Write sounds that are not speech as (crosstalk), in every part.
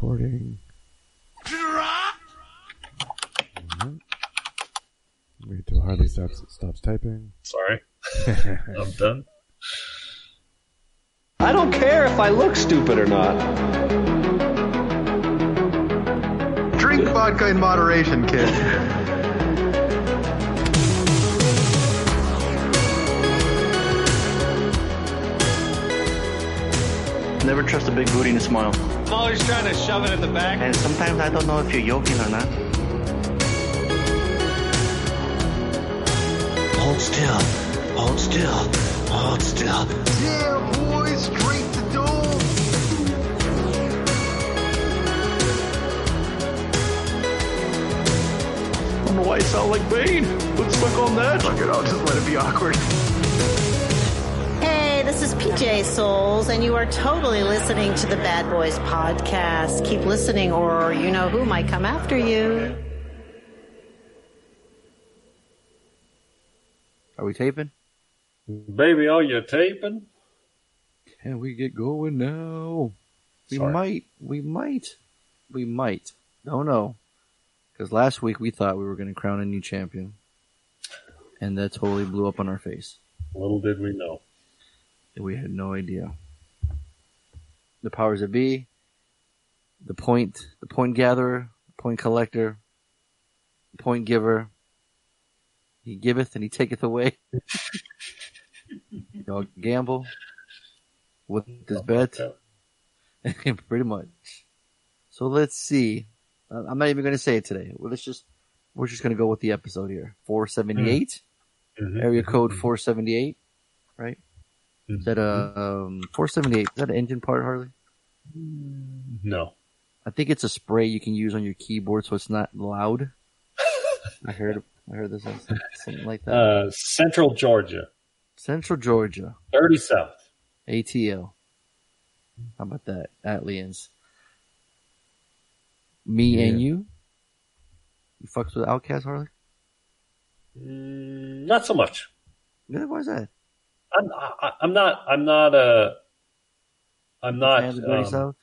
Recording. Mhm. Wait till Harley stops stops typing. Sorry. (laughs) I'm done. I don't care if I look stupid or not. Drink vodka in moderation, kid. Never trust a big booty and a smile. I'm always trying to shove it in the back. And sometimes I don't know if you're joking or not. Hold still. Hold still. Hold still. Yeah, boys, straight to dome. I don't know why I sound like Bane. Let's suck on that. Fuck it, I'll just let it be awkward. Hey, this is PJ Soles, and you are totally listening to the Bad Boys podcast. Keep listening, or you know who might come after you. Are we taping? Baby, are you taping? Can we get going now? We Sorry. might. We might. We might. Oh, Don't know. Because last week we thought we were going to crown a new champion. And that totally blew up on our face. Little did we know. We had no idea. The powers that be, the point, the point gatherer, point collector, point giver. He giveth and he taketh away. (laughs) Y'all gamble with this bet. (laughs) Pretty much. So let's see. I'm not even going to say it today. Well, let's just, we're just going to go with the episode here. 478, Mhm. area code 478, right? Mhm. Is that a, um, 478, is that an engine part, Harley? No. I think it's a spray you can use on your keyboard so it's not loud. (laughs) I heard, I heard this, something like that. Uh, Central Georgia, Central Georgia, 30 South. ATL. How about that? ATLiens. Me and you? You fucks with OutKast, Harley? Mm, not so much. Yeah, why is that? I'm, I, I'm not. I'm not. Uh, I'm not. Fans of Dirty um,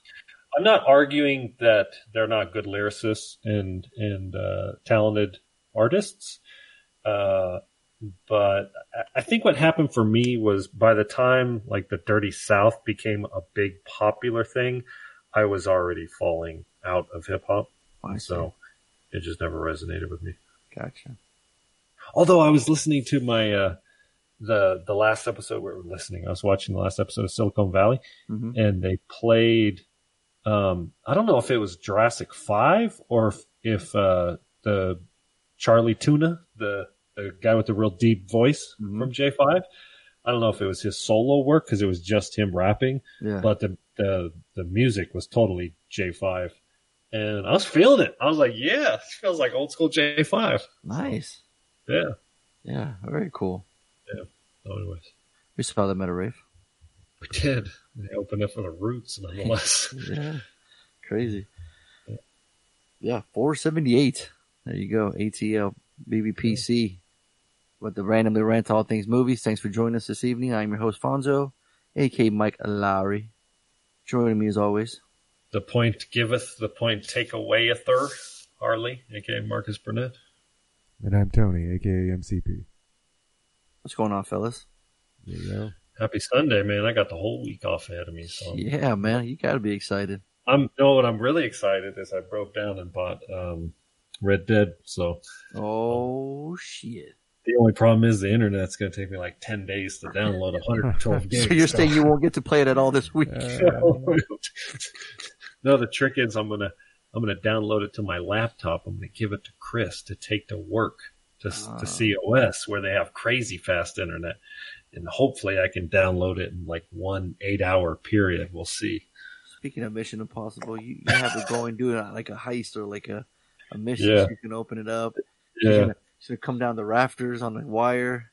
I'm not arguing that they're not good lyricists and and uh, talented artists, uh, but I- I think what happened for me was by the time like the Dirty South became a big popular thing, I was already falling out of hip hop, Oh, so it just never resonated with me. Gotcha. Although I was listening to my uh, the the last episode we were listening, I was watching the last episode of Silicon Valley, hmm and they played. Um, I don't know if it was Jurassic Five or if, if uh, the Chali 2na, the the guy with the real deep voice Mhm. from J Five. I don't know if it was his solo work because it was just him rapping, Yeah. but the the the music was totally J Five, and I was feeling it. I was like, yeah, this feels like old school J Five. nice. Yeah. Yeah, very cool. So anyways. We saw them at a rave. We did. They opened up for the Roots, nonetheless. (laughs) Yeah. Crazy. Yeah, 478. There you go. ATL, BBPC. With the randomly rant all things movies. Thanks for joining us this evening. I'm your host, Fonzo, aka Mike Lowrey. Joining me as always. the point giveth, the point take away a third. Harley, aka Marcus Burnett. And I'm Tony, aka MCP. What's going on, fellas? There you go. Happy Sunday, man! I got the whole week off ahead of me, so Yeah, man, you gotta be excited. I'm. You know what? I'm really excited is I broke down and bought um, Red Dead. So Oh, shit. the only problem is the internet's going to take me like ten days to download 112 gigs. (laughs) So you're saying you won't get to play it at all this week? (laughs) no, the trick is I'm gonna I'm gonna download it to my laptop. I'm gonna give it to Chris to take to work to Ah. to COS where they have crazy fast internet, and hopefully I can download it in like one eight hour period. We'll see. Speaking of Mission Impossible, you, you have to go and do it like a heist or like a, a mission Yeah. so you can open it up. Yeah, gonna, he's gonna come down the rafters on the wire.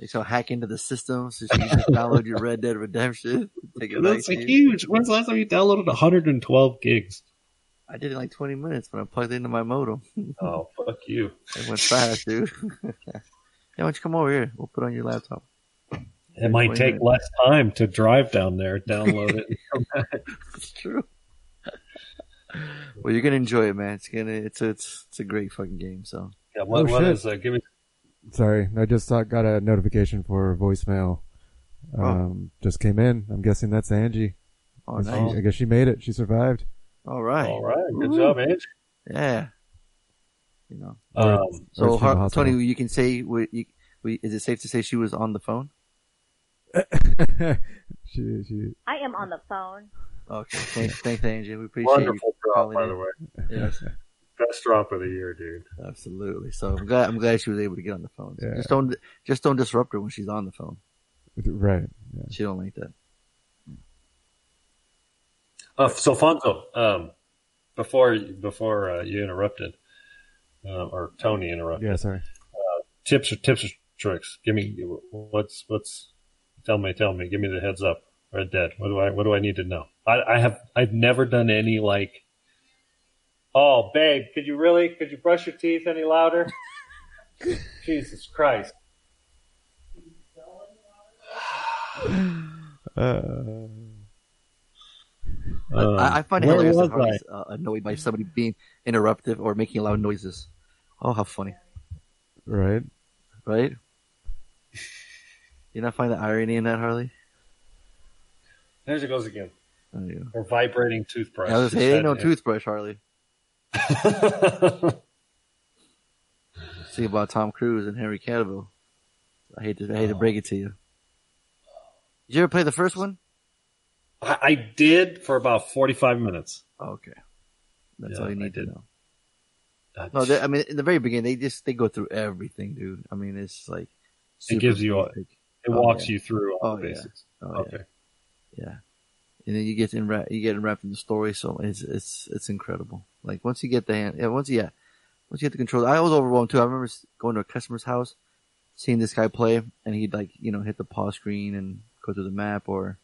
They so hack into the system so you can download your Red Dead Redemption. (laughs) Take it that's nice, huge. When's the last time you downloaded 112 gigs? I did it in like 20 minutes when I plugged it into my modem. (laughs) Oh fuck you! It went fast, dude. (laughs) yeah, why don't you come over here? We'll put it on your laptop. It might take minutes. less time to drive down there, download it. and. (laughs) It's true. Well, you're gonna enjoy it, man. It's gonna it's it's it's a great fucking game. So Yeah, what, Oh, what shit. uh, give me, Sorry, I just saw, got a notification for voicemail. Oh. Um, just came in. I'm guessing that's Angie. oh nice. she- I guess she made it. She survived. All right. all right, good job, Ange. Yeah. You know. Um, So Where's she in the Har- Tony, you can say we, you, we, is it safe to say she was on the phone? (laughs) she, she, I am on the phone. Okay. Thanks, thanks, Angie. We appreciate wonderful you drop, calling by in. the way. Yes, Best drop of the year, dude. absolutely. So I'm glad I'm glad she was able to get on the phone. So Yeah. Just don't just don't disrupt her when she's on the phone. right. She don't like that. Uh, so Fonzo, um, before before uh, you interrupted, uh, or Tony interrupted, Yeah, sorry. tips or tips or tricks. Give me what's what's. Tell me, tell me. Give me the heads up. Red Dead. What do I what do I need to know? I, I have I've never done any like. Oh, babe, could you really could you brush your teeth any louder? (laughs) Jesus Christ! Uh, Um, I, I find it where hilarious that Harley's uh, annoyed by somebody being interruptive or making loud noises. Oh, how funny, right. right? You not find the irony in that, Harley? There she goes again. Oh, yeah. Her vibrating toothbrush. I was She saying, ain't no said- toothbrush, Harley. (laughs) See about Tom Cruise and Henry Cavill. I hate to, I hate to break it to you. Did you ever play the first one? I, I did for about forty-five minutes. Okay, that's Yeah, all you need to know. Uh, No, they, I mean, in the very beginning, they just they go through everything, dude. I mean, it's like it gives you it oh, walks yeah. you through all Oh, the yeah. Oh, yeah. okay. Yeah. And then you get in you get wrapped in the story, so it's it's it's incredible. Like once you get the hand, yeah, once yeah, once you get the control. I was overwhelmed too. I remember going to a customer's house, seeing this guy play, and he'd like you know hit the pause screen and go through the map, or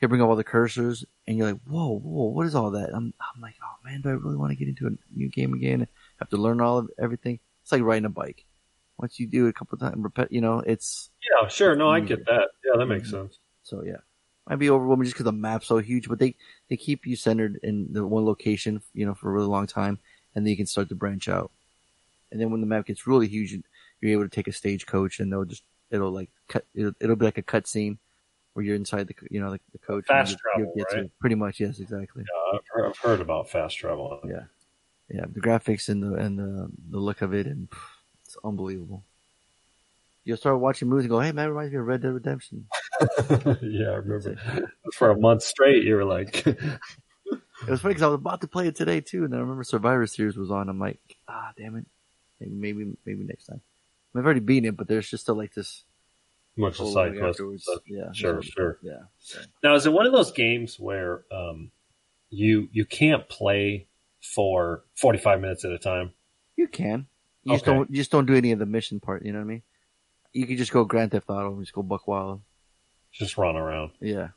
he'd bring up all the cursors, and you're like, whoa, whoa, what is all that? I'm I'm like, oh man, do I really want to get into a new game again? Have to learn all of everything. It's like riding a bike. Once you do it a couple of times, you know, it's Yeah, sure. No, I get that. Yeah, that makes mm-hmm. sense. so yeah, might be overwhelming just because the map's so huge, but they they keep you centered in the one location, you know, for a really long time, and then you can start to branch out. And then when the map gets really huge, you're able to take a stagecoach, and they'll just it'll like cut it'll, it'll be like a cut scene where you're inside the you know the, the coach. Fast you- travel, you get to- right? pretty much, yes, exactly. Yeah, I've heard, I've heard about fast travel. Yeah, yeah, the graphics and the and the the look of it, and pff, it's unbelievable. You'll start watching movies and go, "Hey man, it reminds me of Red Dead Redemption." (laughs) yeah, I remember. (laughs) For a month straight, you were like, (laughs) It was funny because I was about to play it today too, and I remember Survivor Series was on. I'm like, ah, damn it, maybe maybe, maybe next time. I've already beaten it, but there's just still like this. Much of whole side quest. Yeah, Sure, yeah, sure. Yeah, Now, is it one of those games where um, you you can't play for forty five minutes at a time? you can. You just Okay. don't. You just don't do any of the mission part. You know what I mean? You could just go Grand Theft Auto and just go buck wild. Just run around. Yeah,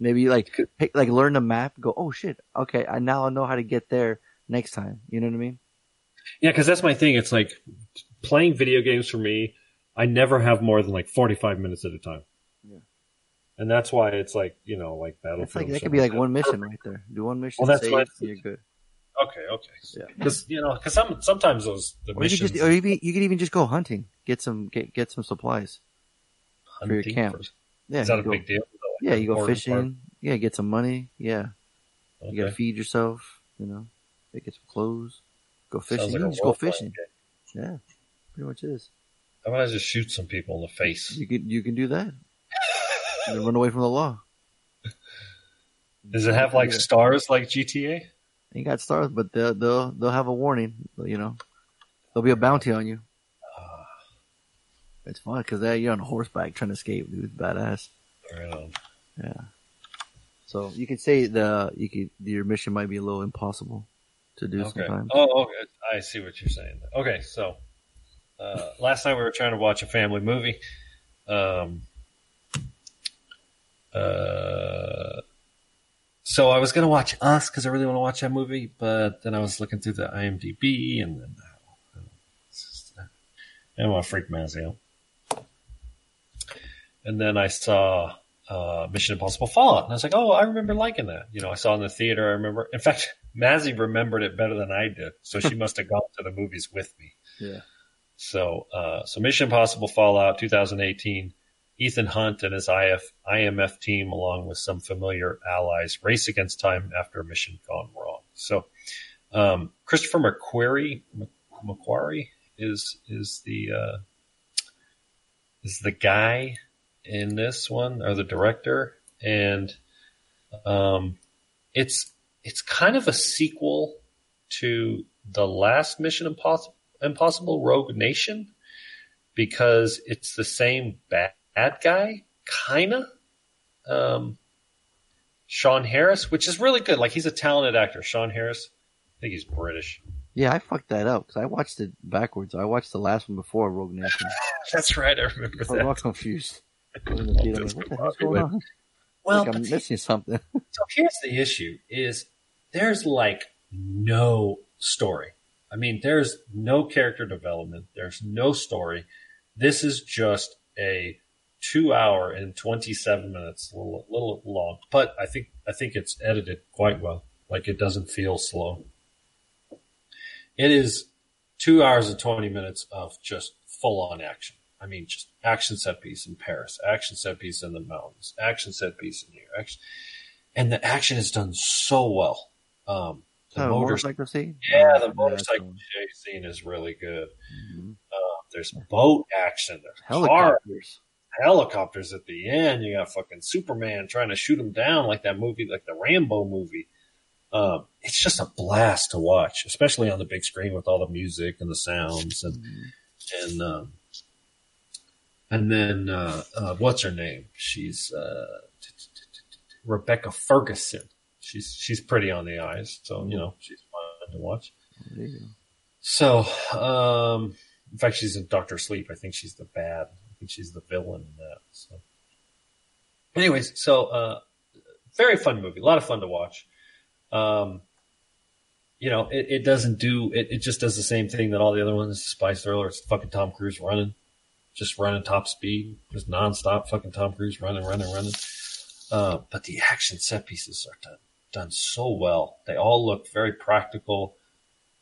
maybe like pick, like learn the map. Go, oh shit, okay, I now I know how to get there next time. You know what I mean? Yeah, because that's my thing. It's like playing video games for me. I never have more than like forty five minutes at a time. Yeah. And that's why it's like you know like Battlefield. Like that could be like one mission right there. Do one mission, Well, that's save, what- you're good. Okay, okay. Yeah. Because you know, because some sometimes those the Or you could missions just, or even, you could even just go hunting, get some, get get some supplies. for your hunting camp. first. Yeah, Is that a go, big deal? Yeah, you go fishing. part? Yeah, get some money. Yeah, you gotta feed yourself. You know, get some clothes. Go fishing. Like You can just go fishing. game. Yeah, pretty much is. How about I just shoot some people in the face? You can you can do that. and run away from the law. Does it have like stars like GTA? Ain't got stars, but they'll they'll they'll have a warning. You know, there'll be a bounty on you. It's fun because uh, you're on horseback trying to escape, dude. Badass. Right on. Yeah. So you could say the you could your mission might be a little impossible to do Okay. sometimes. Oh, okay. I see what you're saying. Okay, so uh, last night we were trying to watch a family movie. Um, uh, so I was going to watch Us because I really want to watch that movie, but then I was looking through the IMDb and then uh, it's just, uh, I want to freak Mazio. And then I saw uh, Mission Impossible Fallout, and I was like, "Oh, I remember liking that." You know, I saw it in the theater. I remember. In fact, (laughs) Mazzy remembered it better than I did, so she (laughs) must have gone to the movies with me. Yeah. So, uh, so Mission Impossible Fallout 2018. Ethan Hunt and his IF, IMF team, along with some familiar allies, race against time after a mission gone wrong. So, um, Christopher McQuarrie, McQuarrie is is the uh, is the guy in this one, or the director, and um, it's it's kind of a sequel to the last Mission Impossible, Impossible Rogue Nation because it's the same bad guy, kinda. Um, Sean Harris, which is really good. Like he's a talented actor. Sean Harris, I think he's British. Yeah, I fucked that up because I watched it backwards. I watched the last one before Rogue Nation. (laughs) That's right. I remember I that. confused. (laughs) I was in the theater, like, what the hell's going on? Well, like I'm missing something. So here's the issue is there's like no story. I mean, there's no character development. There's no story. This is just a two hour and 27 minutes, a little, little long, but I think, I think it's edited quite well. Like it doesn't feel slow. It is two hours and 20 minutes of just full on action. I mean, just action set piece in Paris, action set piece in the mountains, action set piece in here, and the action is done so well. Um, the Oh, motors, motorcycle scene? yeah, the motorcycle one. chase scene is really good. Mhm. Uh, there's boat action, there's Helicopters. helicopters at the end. You got fucking Superman trying to shoot him down like that movie, like the Rambo movie. Um, it's just a blast to watch, especially on the big screen with all the music and the sounds and and um, and then uh, uh, what's her name? She's uh, Rebecca Ferguson. She's she's pretty on the eyes, so you know she's fun to watch. There you go. So, um, in fact, she's in Doctor Sleep. I think she's the bad. I think she's the villain in that. So, anyways, so uh, very fun movie. A lot of fun to watch. Um, you know, it, it doesn't do it. It just does the same thing that all the other ones. Spy thriller. It's fucking Tom Cruise running, just running top speed, just nonstop. Fucking Tom Cruise running, running, running. Uh, but the action set pieces are done done so well. They all look very practical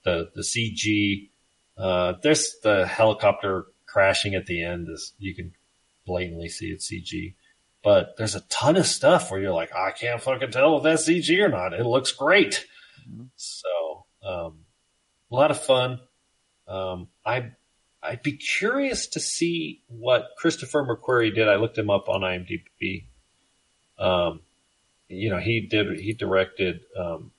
the the CG. Uh, there's the helicopter crashing at the end is you can blatantly see it's CG. But there's a ton of stuff where you're like, I can't fucking tell if that's CG or not. It looks great. So um, a lot of fun. Um, I I'd be curious to see what Christopher McQuarrie did. I looked him up on IMDb. Um, you know, he did he directed um,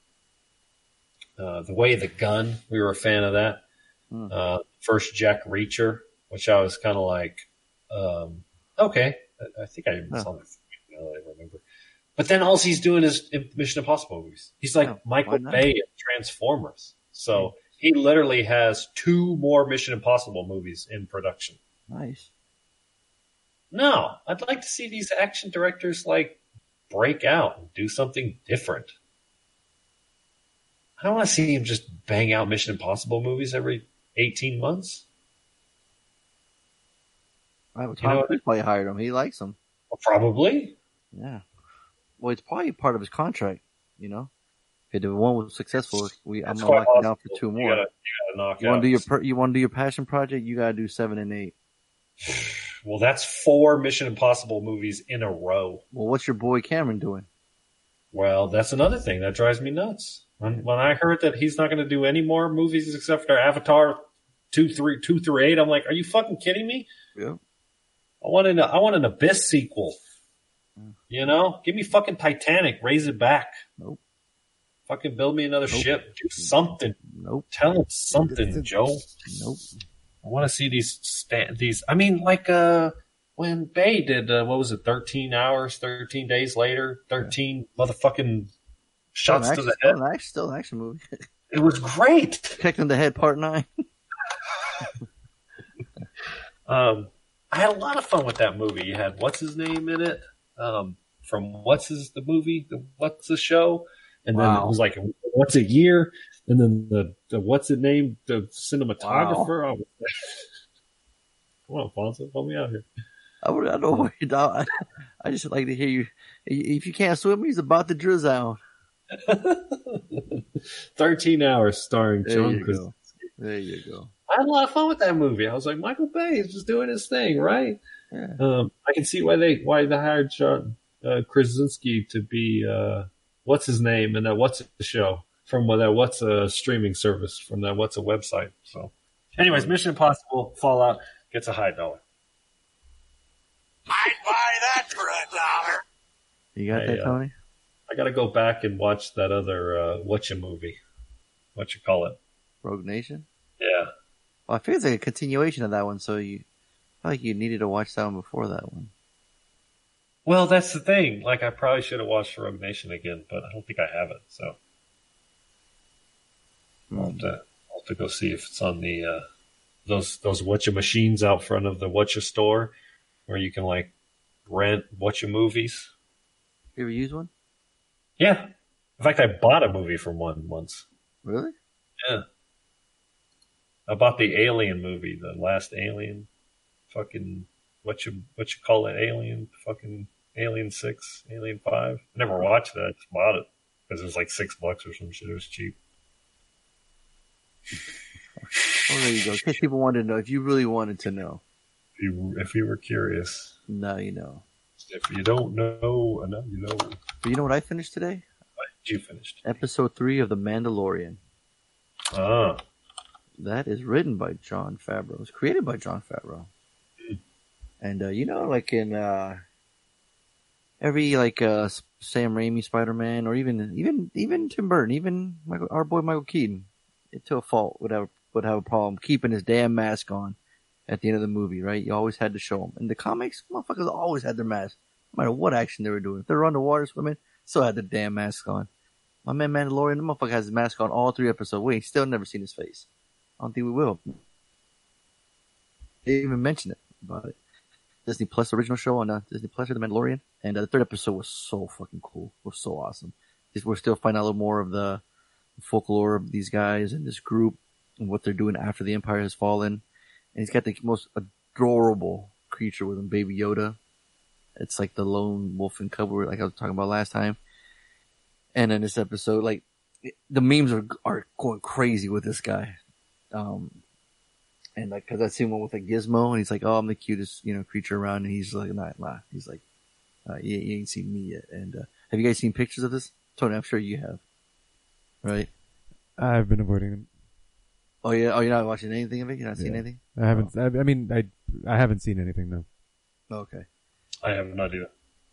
uh, the way the gun. We were a fan of that. Hmm. Uh, first Jack Reacher, which I was kind of like, um, okay, I, I think I even saw that. Now that I remember. But then all he's doing is Mission Impossible movies. He's like Yeah, Michael? Bay in Transformers. So he literally has two more Mission Impossible movies in production. Nice. No, I'd like to see these action directors like break out and do something different. I don't want to see him just bang out Mission Impossible movies every 18 months. Right, well, You know Tom? Cruise probably hired him. He likes him. Oh, probably. Yeah. Well, it's probably part of his contract, you know? If the one was successful, we, I'm That's going to quite lock you down for two You more. gotta, you gotta You wanna do your per, you want to do your passion project? You got to do seven and eight. (sighs) (sighs) (sighs) well, that's four Mission Impossible movies in a row. Well, what's your boy Cameron doing? Well, that's another thing that drives me nuts. When, when I heard that he's not going to do any more movies except for Avatar two, three, two through eight, I'm like, are you fucking kidding me? Yeah. I want an I want an Abyss sequel. You know, give me fucking Titanic, raise it back. Nope. Fucking build me another Nope. ship. Do something. Nope. Tell him something, Joe. Nope. I want to see these these. I mean, like uh, when Bay did uh, what was it? Thirteen hours, thirteen days later, thirteen motherfucking shots Still to an the head. still an action, still an action movie. (laughs) It was great. Kicked in the head, part nine. (laughs) Um, I had a lot of fun with that movie. You had what's his name in it? Um, from what's his the movie? The what's the show? And then it was like what's a year? And then the, the what's it name? The cinematographer. Oh. (laughs) Come on, Fonzo, help me out here. I would, I don't worry, dog. I, I just like to hear you. If you can't swim, he's about to drizzle out. (laughs) Thirteen hours starring There John you. Krasinski. There you go. I had a lot of fun with that movie. I was like, Michael Bay is just doing his thing, right? Yeah. Um, I can see why they why they hired John uh, Krasinski to be uh, what's his name and that what's the show from that what's a streaming service from that what's a website. So, anyways, Mission Impossible Fallout gets a high dollar. I'd buy that for a dollar. You got Hey, that, uh, Tony? I got to go back and watch that other uh, what's a movie, what you call it? Rogue Nation? Yeah, Well, I feel it's like a continuation of that one, so you I feel like you needed to watch that one before that one. Well, that's the thing. Like, I probably should have watched Rogue Nation again, but I don't think I have it. So I'll have to, I'll have to go see if it's on the uh, those those Whatcha machines out front of the Whatcha store, where you can like rent Whatcha movies. You ever use one? Yeah, in fact, I bought a movie from one once. Really? Yeah, I bought the Alien movie, the last Alien, fucking what you what you call it, Alien, fucking Alien Six, Alien Five. I never watched it. I just bought it because it was like six bucks or some shit. It was cheap. (laughs) Oh, there you go. In case people wanted to know, if you really wanted to know, If you if you were curious, now you know. if you don't know, know you know. But you know what I finished today? You finished. Episode three of The Mandalorian. Ah, That is written by Jon Favreau. It's created by Jon Favreau. And uh, you know, like in uh, every like uh, Sam Raimi Spider-Man, or even even even Tim Burton, even Michael, our boy Michael Keaton, to a fault would have would have a problem keeping his damn mask on at the end of the movie. Right? You always had to show him. In the comics, motherfuckers always had their mask, no matter what action they were doing. If they were underwater swimming, still had their damn mask on. My man Mandalorian, the motherfucker has his mask on all three episodes. We ain't still never seen his face. I don't think we will. They even mention it about it. Disney Plus original show on uh, Disney Plus, or The Mandalorian, and uh, the third episode was so fucking cool. It was so awesome. Just, we're still finding out a little more of the folklore of these guys and this group and what they're doing after the Empire has fallen. And he's got the most adorable creature with him, Baby Yoda. It's like the lone wolf and cub, like I was talking about last time. And in this episode, like the memes are are going crazy with this guy. Um, and like, cause I seen one with a gizmo and he's like, oh, I'm the cutest, you know, creature around. And he's like, nah, nah. He's like, uh, you, you ain't seen me yet. And, uh, have you guys seen pictures of this? Tony, I'm sure you have. Right? I've been avoiding them. Oh yeah. Oh, you're not watching anything of it? You're not seeing Yeah. anything? I haven't. I, I mean, I I haven't seen anything though. Oh, okay. I have no idea.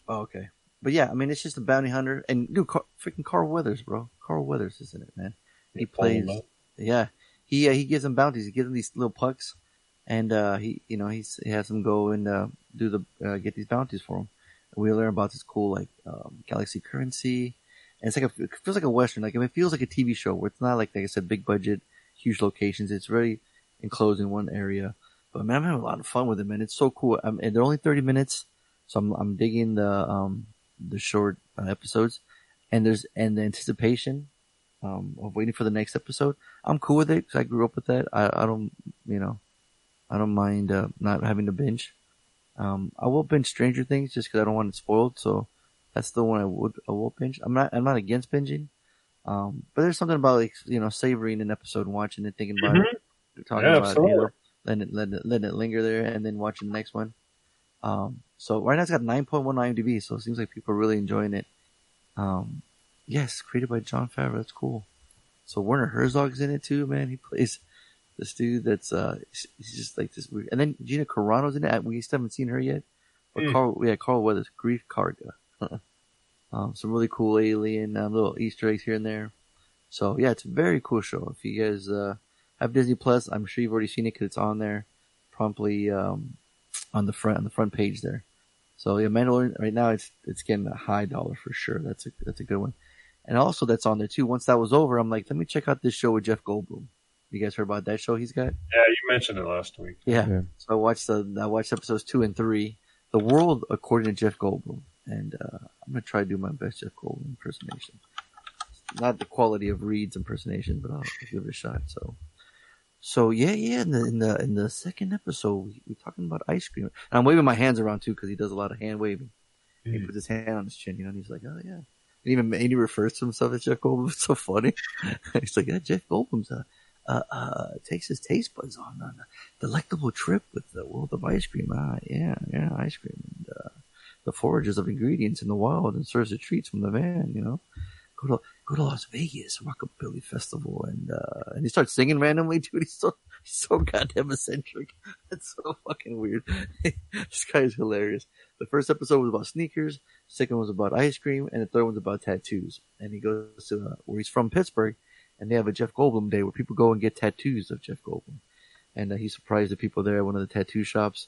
Oh, okay. But yeah, I mean, it's just a bounty hunter and dude, Car- freaking Carl Weathers, bro. Carl Weathers is in it, man. He plays, Pull 'em yeah. He, uh, he gives them bounties. He gives them these little pucks and, uh, he, you know, he's, he has them go and, uh, do the, uh, get these bounties for him. We learn about this cool, like, um, galaxy currency. And it's like a, it feels like a Western. Like, it feels like a TV show where it's not like, like I said, big budget, huge locations. It's very enclosed in one area. But man, I'm having a lot of fun with it, man. It's so cool. Um, and they're only 30 minutes. So I'm, I'm digging the, um, the short uh, episodes and there's, and the anticipation, um, of waiting for the next episode. I'm cool with it because I grew up with that. I, I don't, you know, I don't mind, uh, not having to binge. Um, I will binge Stranger Things just because I don't want it spoiled. So that's the one I would, I will binge. I'm not, I'm not against binging. Um, but there's something about like, you know, savoring an episode and watching it, thinking about it, talking Yeah, about it, you know, letting it, letting it, letting it linger there and then watching the next one. Um, so right now it's got 9.1 IMDb, so it seems like people are really enjoying it. Um, yes, created by Jon Favreau. That's cool. So Werner Herzog's in it too, man. He plays this dude that's, uh, he's just like this weird. And then Gina Carano's in it. We still haven't seen her yet. But Hmm. Carl, yeah, Carl Weathers, Greef Karga. Um, some really cool alien, um, little Easter eggs here and there. So yeah, it's a very cool show. If you guys, uh, have Disney Plus, I'm sure you've already seen it because it's on there promptly, um, on the front, on the front page there. So yeah, Mandalorian right now it's, it's getting a high dollar for sure. That's a, that's a good one. And also that's on there too. Once that was over, I'm like, let me check out this show with Jeff Goldblum. You guys heard about that show he's got? Yeah, you mentioned it last week. Yeah. Yeah. So I watched the I watched episodes two and three. The World According to Jeff Goldblum, and uh, I'm gonna try to do my best Jeff Goldblum impersonation. Not the quality of Reed's impersonation, but I'll give it a shot. So, so yeah, yeah. In the in the in the second episode, we, we're talking about ice cream. And I'm waving my hands around too because he does a lot of hand waving. He Mm. puts his hand on his chin, you know, and he's like, "Oh yeah." And even and he refers to himself as Jeff Goldblum. (laughs) It's so funny. (laughs) He's like, yeah, Jeff Goldblum's uh, uh, uh, takes his taste buds on on a delectable trip with the world of ice cream. Ah, yeah, yeah, ice cream. And, uh, the forages of ingredients in the wild and serves the treats from the van, you know. Go to go to Las Vegas, Rockabilly Festival, and uh, and he starts singing randomly, dude. (laughs) He's so he's so goddamn eccentric. (laughs) That's so fucking weird. (laughs) this guy is hilarious. The first episode was about sneakers, second was about ice cream, and the third one's about tattoos. And he goes to uh, where he's from, Pittsburgh, and they have a Jeff Goldblum day where people go and get tattoos of Jeff Goldblum. And uh, he surprised the people there at one of the tattoo shops,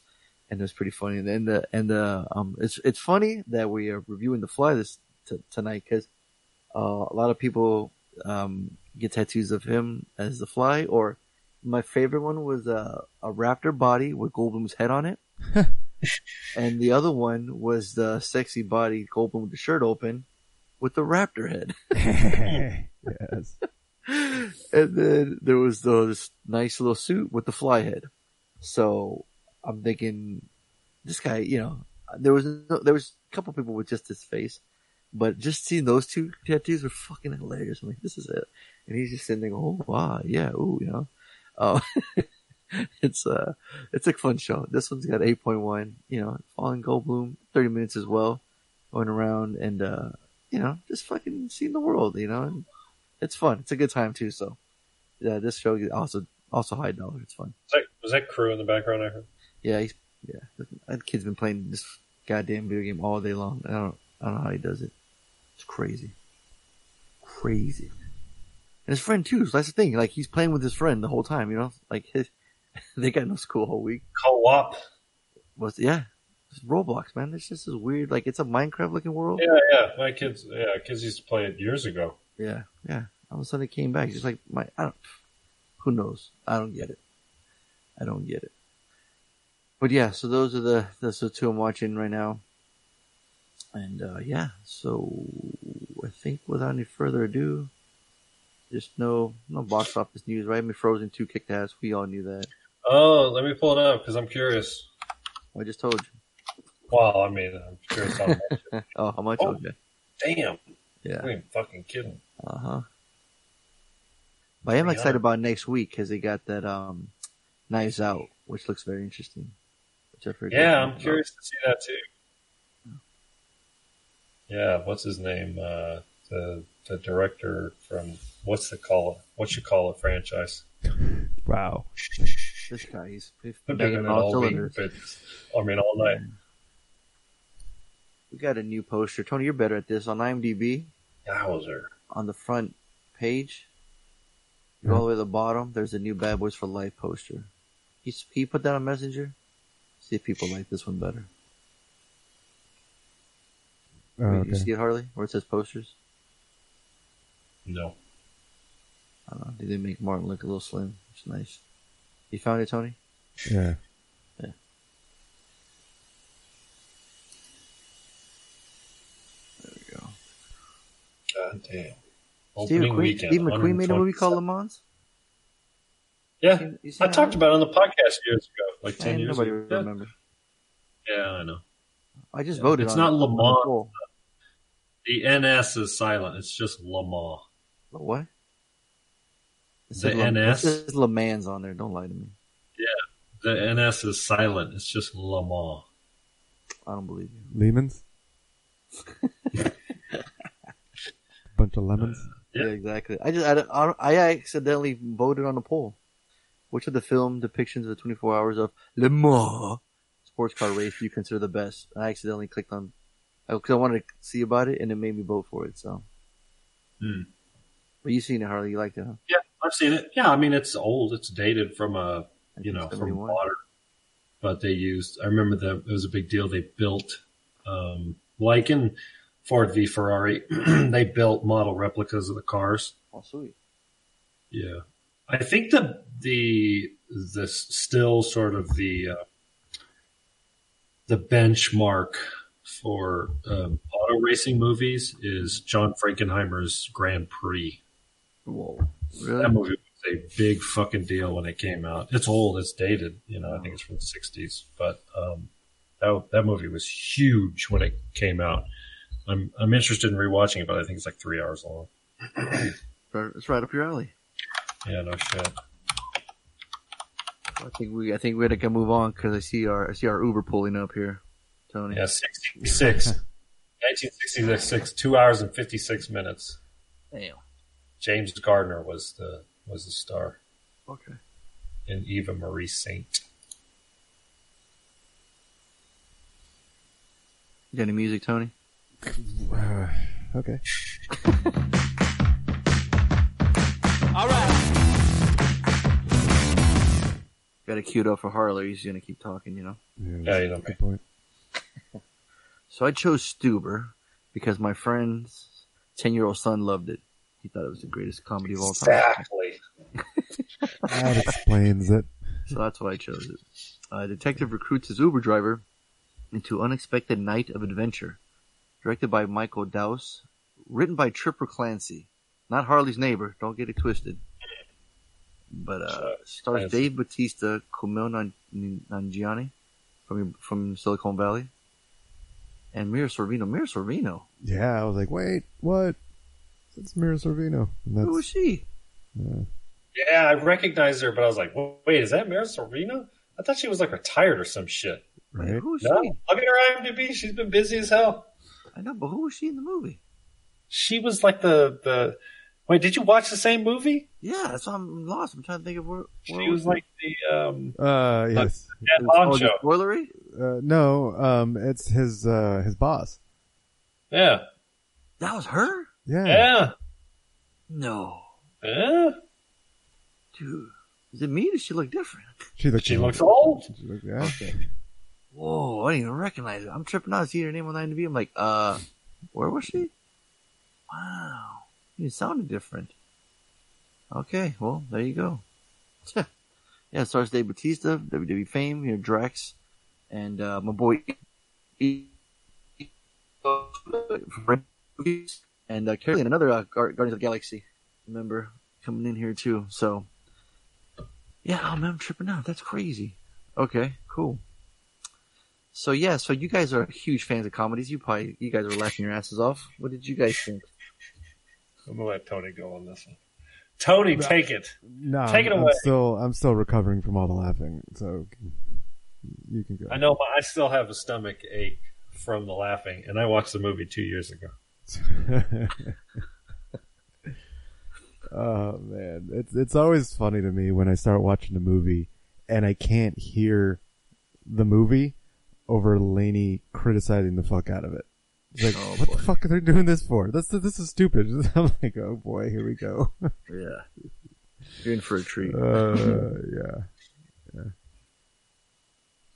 and it was pretty funny. And then the and the um, it's it's funny that we are reviewing the fly this t- tonight because uh, a lot of people um, get tattoos of him as the fly. Or my favorite one was uh, a raptor body with Goldblum's head on it. (laughs) and the other one was the sexy body Goldblum with the shirt open with the raptor head. (laughs) yes. and then there was the, this nice little suit with the fly head. So I'm thinking, this guy, you know, there was no, there was a couple people with just his face, but just seeing those two tattoos were fucking hilarious. I'm like, this is it. And he's just sitting there, going, oh wow, yeah, ooh, you know, oh, (laughs) it's uh, it's a fun show. This one's got 8.1, you know, Fallen Goldblum, 30 minutes as well, going around and uh, you know, just fucking seeing the world, you know, and it's fun. It's a good time too. So, yeah, this show also also high dollar. It's fun. Was that, was that crew in the background? I heard. Yeah, he's yeah. That kid's been playing this goddamn video game all day long. I don't I don't know how he does it. It's crazy, crazy. And his friend too. So that's the thing. Like he's playing with his friend the whole time. You know, like his, (laughs) they got no school all week. Co-op. Was yeah, it's Roblox, man. It's just this weird. Like it's a Minecraft looking world. Yeah, yeah. My kids, yeah, kids used to play it years ago. Yeah, yeah. All of a sudden it came back. Just like my, I don't. Who knows? I don't get it. I don't get it. But yeah, so those are the those are the two I'm watching right now. And uh, yeah, so I think without any further ado, just no no box office news, right? I mean, Frozen Two kicked ass. We all knew that. Oh, let me pull it up because I'm curious. I just told you. Well, I mean, I'm curious how much. (laughs) oh, how much? Oh. Okay. Damn, Yeah. I ain't fucking kidding. Uh huh. But I am excited about next week because they got that um, Knives Out, which looks very interesting. Which I've heard good Yeah, things I'm curious to see that too. Yeah, what's his name? Uh, the the director from what's the call? What you call it franchise? Wow. This guy, he's, he's I've banging been on all all week, cylinders. I mean all night. We got a new poster. Tony, you're better at this. On IMDb, Yowzer. on the front page, all the way to the bottom, there's a new Bad Boys for Life poster. Can you, can you put that on Messenger? See if people like this one better. Oh, You okay. see it, Harley? Where it says posters? No. I don't know. Did they did make Martin look a little slim. It's nice. You found it, Tony? Yeah. Yeah. There we go. God damn. Steve McQueen, weekend. Steve McQueen made a movie called Le 127. Mans? Yeah, You seen I talked one? about it on the podcast years ago, like ten Man, years nobody ago. Yeah. remember. Yeah, I know. I just voted It's on not it. Le on the Mans. The NS is silent. It's just Lamar. The What? It The said Le- It NS? says Le Mans on there. Don't lie to me. Yeah, the NS is silent. It's just Lamar. I don't believe you. Lemons? (laughs) Bunch of lemons? Yeah. Yeah, exactly. I just I, I, I accidentally voted on the poll. Which of the film depictions of the 24 hours of Le Mans sports car race do you consider the best? I accidentally clicked on because I wanted to see about it, and it made me vote for it. So, Hmm. but you seen it, Harley? You liked it, huh? Yeah, I've seen it. Yeah, I mean it's old. It's dated from a you know from water, but they used. I remember that it was a big deal. They built um, like in Ford v Ferrari, (clears throat) they built model replicas of the cars. Oh, sweet. Yeah, I think the the the still sort of the uh, the benchmark for um, auto racing movies is John Frankenheimer's Grand Prix. Whoa, really? That movie was a big fucking deal when it came out. It's old, it's dated, you know. I think it's from the '60s, but um, that that movie was huge when it came out. I'm I'm interested in rewatching it, but I think it's like three hours long. It's right up your alley. Yeah, no shit. I think we I think we gotta move on because I see our I see our Uber pulling up here, Tony. Yeah, 66. (laughs) 1966, two hours and 56 minutes. Damn. James Garner was the was the star, Okay. and Eva Marie Saint. You got any music, Tony? Uh, okay. (laughs) All right. Got it queued up for Harley. He's gonna keep talking, you know. Yeah, Yeah, you know good me. point. So I chose Stuber because my friend's ten year old son loved it. He thought it was the greatest comedy of all time. Exactly. (laughs) That explains it. So that's why I chose it. A detective recruits his Uber driver into unexpected night of adventure. Directed by Michael Dowse. Written by Tripper Clancy. Not Harley's neighbor, don't get it twisted. But uh, Sure, stars Clancy. Dave Bautista, Kumail Nan- Nanjiani from from Silicon Valley, and Mira Sorvino. Mira Sorvino, Yeah, I was like, wait, what? It's Mira Sorvino. And who was she? Yeah, I recognized her, but I was like, wait, is that Mira Sorvino? I thought she was like retired or some shit. right? Who was No, she? look at her IMDb. She's been busy as hell. I know, but who was she in the movie? She was like the the. Wait, did you watch the same movie? Yeah, that's why I'm lost. I'm trying to think of where. She where was like the um. Uh, yes. Ed Oh, Honcho. the spoilery? Uh, no, um, it's his, uh, his boss. Yeah, That was her? Yeah. yeah, No, yeah. dude. Is it me? Does she look different? She looks, She looks old. She looked- yeah. Whoa, I didn't even recognize her. I'm tripping out. I see her name on the IMDb. I'm like, uh, where was she? Wow, it sounded different. Okay, well, there you go. yeah, stars Dave Bautista, WWE fame, you know, Drax, and uh, my boy, and uh, Carolyn, another uh, Guardians of the Galaxy member coming in here too. So, yeah, oh man, I'm tripping out. That's crazy. Okay, cool. So yeah, so you guys are huge fans of comedies. You probably you guys are laughing your asses off. What did you guys think? I'm gonna let Tony go on this one. Tony, take it. No, Take it I'm away. still, I'm still recovering from all the laughing, so you can go. I know, but I still have a stomach ache from the laughing, and I watched the movie two years ago. (laughs) oh man, it's it's always funny to me when I start watching a movie and I can't hear the movie over Laney criticizing the fuck out of it. It's like, Oh, what boy. the fuck are they doing this for? That's this is stupid. (laughs) I'm like, oh boy, here we go. Yeah, you're in for a treat. uh, yeah,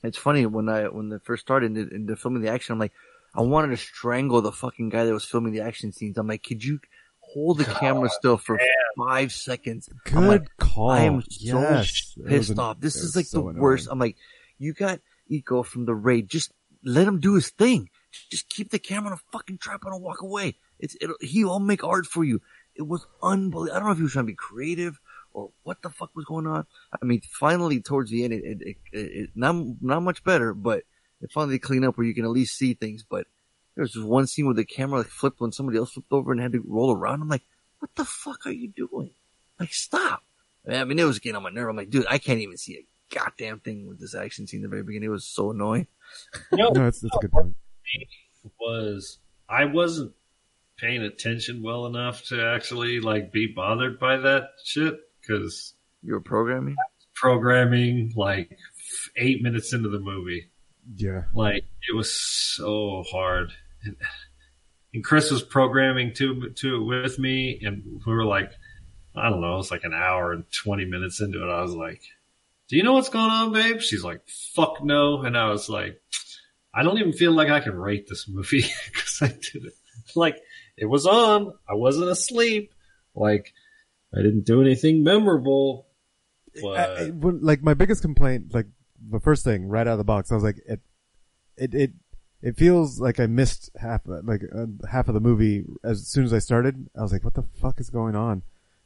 It's funny when I when they first started in the filming the action, I'm like, I wanted to strangle the fucking guy that was filming the action scenes. I'm like, could you hold the camera still for five seconds? good I'm like, call. I am so Yes. Pissed off. This is like so the annoying. worst. I'm like, you got Iko from the raid. Just let him do his thing. Just keep the camera on a fucking tripod and walk away. It's it'll, he'll make art for you. It was unbelievable. I don't know if he was trying to be creative or what the fuck was going on. I mean, finally towards the end, it, it, it, it not not much better, but it finally cleaned up where you can at least see things. But there was this one scene where the camera like flipped when somebody else flipped over and had to roll around. I'm like, what the fuck are you doing? Like, stop. I mean, it was getting on my nerve. I'm like, dude, I can't even see a goddamn thing with this action scene in the very beginning. It was so annoying. You know, (laughs) No, that's, it's a good point. Was I wasn't paying attention well enough to actually like be bothered by that shit because You were programming? programming like eight minutes into the movie, Yeah, like it was so hard. And, and Chris was programming to to with me, and we were like, I don't know, it was like an hour and twenty minutes into it. I was like, "Do you know what's going on, babe?" She's like, "Fuck no," and I was like, "I don't even feel like I can rate this movie (laughs) because I did it. Like it was on, I wasn't asleep, like I didn't do anything memorable." But I- I- like my biggest complaint, like the first thing right out of the box, I was like, it, it, it, it feels like I missed half, like uh, half of the movie as soon as I started. I was like, what the fuck is going on?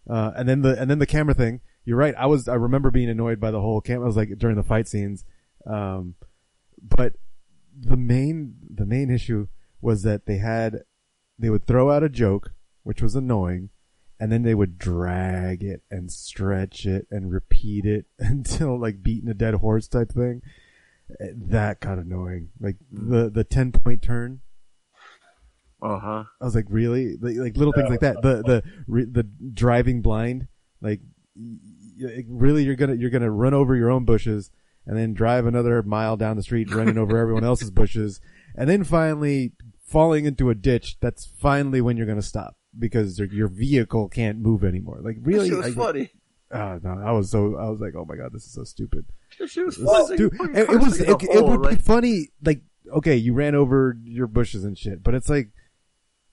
Uh, and then the, and then the camera thing. You're right. I was, I remember being annoyed by the whole camera. I was like during the fight scenes. Um, but the main, the main issue was that they had they would throw out a joke, which was annoying, and then they would drag it and stretch it and repeat it (laughs) until like beating a dead horse type thing. Eh, That got annoying. Like the the ten point turn. Uh huh. I was like, really? Like, like little things like that. The the re, the driving blind. Like, really, you're gonna you're gonna run over your own bushes and then drive another mile down the street, running over everyone else's bushes, and then finally falling into a ditch. That's finally when you're gonna stop because your- your vehicle can't move anymore. Like, really? That was I- funny. Ah, no, I was so I was like, oh my god, this is so stupid. Was funny. is Like, stu- fucking it, it was it, a it hole, would be funny. Like, okay, you ran over your bushes and shit, but it's like,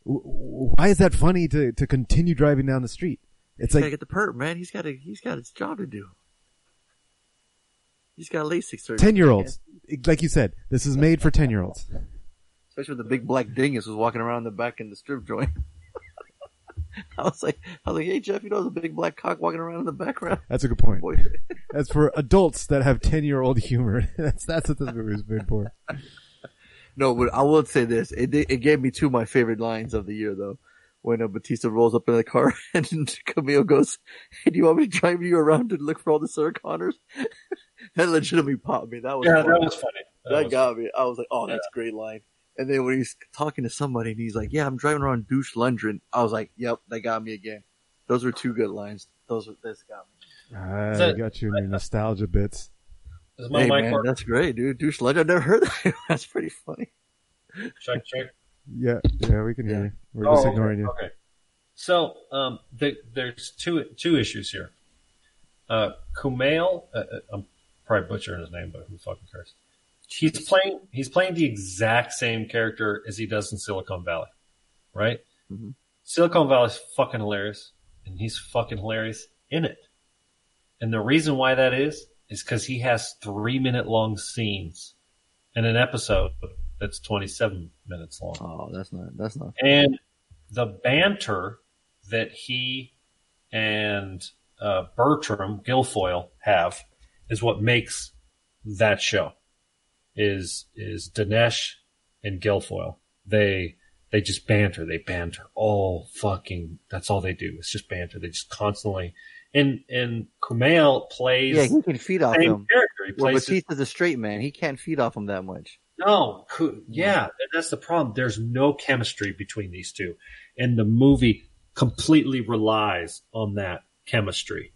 why is that funny to to continue driving down the street? It's He's gotta like get the perp, man. He's got a He's got his job to do. He's got LASIK surgery. ten year olds, like you said, this is made for ten year olds. Especially when the big black dingus was walking around in the back in the strip joint. (laughs) I was like, I was like, hey Jeff, you know, there's a big black cock walking around in the background. That's a good point. Boy, (laughs) That's for adults that have ten year old humor. (laughs) that's that's what this movie was made for. no, but I will say this: it it gave me two of my favorite lines of the year, though. When uh, Batista rolls up in the car and Kumail goes, "Hey, do you want me to drive you around to look for all the Sarah Connors?" (laughs) that legitimately popped me. That was Yeah, funny. that was funny. That was- got me. I was like, oh, that's a great line. And then when he's talking to somebody and he's like, yeah, I'm driving around douche Lundgren. I was like, yep, that got me again. Those were two good lines. Those were, this got me. I that- got you in your nostalgia bits. Is my hey mic man, working? that's great, dude. Douche Lundgren. I've never heard that. (laughs) that's pretty funny. Check, check. Yeah, yeah, we can hear you. We're Oh, just okay, ignoring you. Okay. So um, the, there's two two issues here. Uh, Kumail, uh, uh, I'm probably butchering his name, but who fucking cares? He's playing he's playing the exact same character as he does in Silicon Valley, right? Mhm. Silicon Valley is fucking hilarious, and he's fucking hilarious in it. And the reason why that is is because he has three minute long scenes in an episode that's 27 minutes long. Oh, that's not, that's not. And the banter that he and uh, Bertram Gilfoyle have is what makes that show. Is is Dinesh and Gilfoyle? They they just banter. They banter all fucking. That's all they do. It's just banter. They just constantly. And and Kumail plays Yeah, he can feed off him. character. He Well, Batista's a straight man. He can't feed off him that much. no, yeah, and that's the problem. There's no chemistry between these two, and the movie completely relies on that chemistry.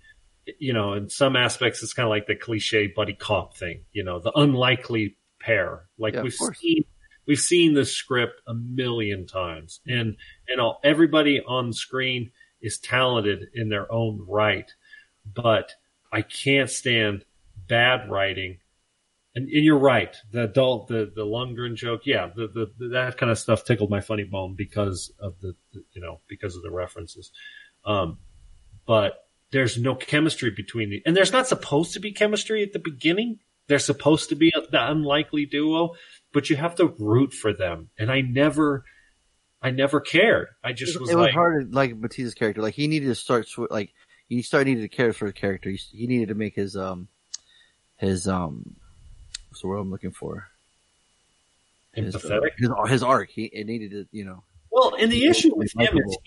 You know, in some aspects, it's kind of like the cliche buddy cop thing. You know, the unlikely pair. Like Yeah, we've seen, we've seen this script a million times, and and all, everybody on screen is talented in their own right, but I can't stand bad writing and, and you're right. The adult, the the Lundgren joke, yeah, the, the, the that kind of stuff tickled my funny bone because of the, the you know because of the references. Um, but there's no chemistry between the, and there's not supposed to be chemistry at the beginning. They're supposed to be a, the unlikely duo, but you have to root for them. And I never, I never cared. I just It was like, hard, like Batista's character. Like he needed to start, sw- like he started needed to care for the character. He, he needed to make his um, his um, what's the word I'm looking for? His, uh, empathetic. his, his arc. He it needed to, you know. Well, and the issue with him is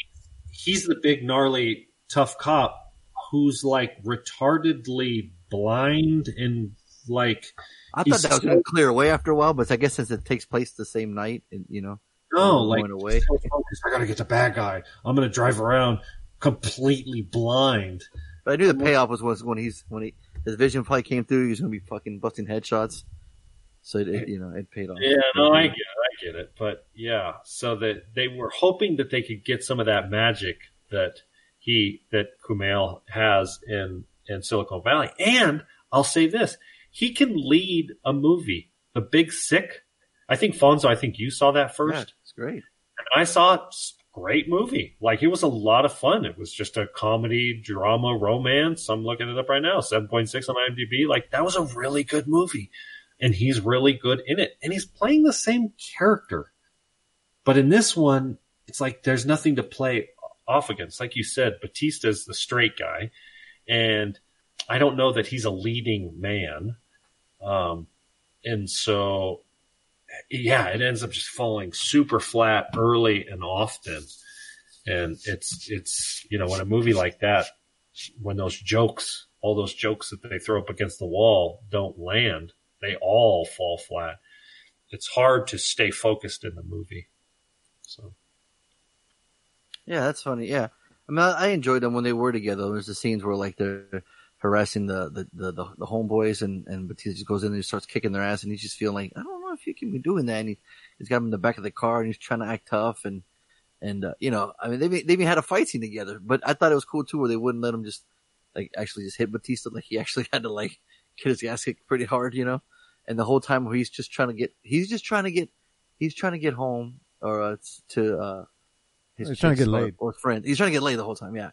he's the big gnarly tough cop who's like retardedly blind and like I thought that was so- going to clear away after a while, but I guess since it takes place the same night, and you know, no, like away. so focused, I gotta get the bad guy. I'm gonna drive around completely blind. but I knew the payoff was, was when he's when he his vision probably came through. He was going to be fucking busting headshots. So it, it, you know it paid off. Yeah, no, I mm-hmm. get it, I get it. But yeah, so that they were hoping that they could get some of that magic that he that Kumail has in in Silicon Valley. And I'll say this: he can lead a movie, The Big Sick. I think Fonzo. I think you saw that first. Yeah, it's great. And I saw it. Great movie. Like it was a lot of fun. It was just a comedy, drama, romance. I'm looking it up right now. 7.6 on IMDb. Like that was a really good movie. And he's really good in it. And he's playing the same character. But in this one, it's like there's nothing to play off against. Like you said, Batista's the straight guy. And I don't know that he's a leading man. Um, and so yeah, it ends up just falling super flat early and often. And it's it's you know when a movie like that, when those jokes, all those jokes that they throw up against the wall don't land, they all fall flat. It's hard to stay focused in the movie. So Yeah, that's funny. Yeah, I mean, I, I enjoyed them when they were together. There's the scenes where like they're harassing the the the, the, the homeboys, and and Batista just goes in and he starts kicking their ass, and he's just feeling like I don't know if you can be doing that. And he, he's got him in the back of the car, and he's trying to act tough, and and uh, you know, I mean, they they even had a fight scene together. But I thought it was cool too, where they wouldn't let him just like actually just hit Batista. Like he actually (laughs) had to like get his ass kicked pretty hard, you know. And the whole time where he's just trying to get, he's just trying to get, he's trying to get home or uh, to uh his He's trying to get laid. or friend. He's trying to get laid the whole time, yeah.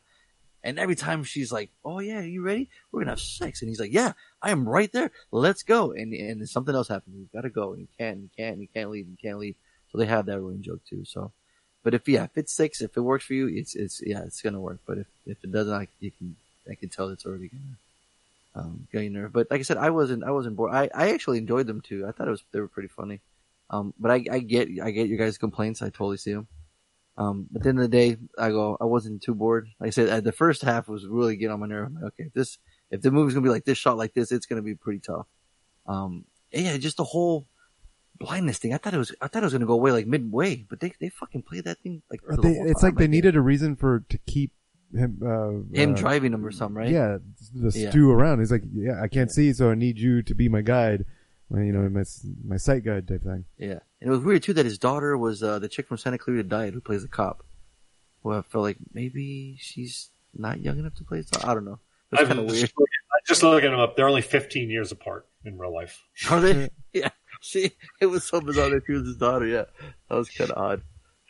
And every time she's like, "Oh yeah, you ready? We're gonna have sex," and he's like, "Yeah, I am right there. Let's go." And and something else happens. He's got to go, and he can't, he can't, he can't leave, he can't leave. So they have that running joke too. So, but if yeah, if it's six, if it works for you, it's it's yeah, it's gonna work. But if if it doesn't, I, you can I can tell it's already gonna um get you nerve. But like I said, I wasn't I wasn't bored. I I actually enjoyed them too. I thought it was they were pretty funny. Um, but I I get I get your guys' complaints. I totally see them. Um, but at the end of the day, I go, I wasn't too bored. Like I said, uh, the first half was really getting on my nerve. I'm like, okay, if this, if the movie's gonna be like this, shot like this, it's gonna be pretty tough. Um, yeah, just the whole blindness thing. I thought it was, I thought it was gonna go away like midway, but they, they fucking played that thing like. the They, it's like they needed a reason for to keep him uh, him uh, driving them or something, right? Yeah, the Yeah. stew around. He's like, yeah, I can't see, so I need you to be my guide. Well, you know, my my sight guide type thing. Yeah. And it was weird too that his daughter was uh, the chick from Santa Clarita Diet who plays the cop. Well, I felt like maybe she's not young enough to play. So I don't know. It's I'm kind of weird. just, looking- I'm just looking them up. They're only 15 years apart in real life. Are they? Yeah. (laughs) See, it was so bizarre that she was his daughter. Yeah, that was kind of odd.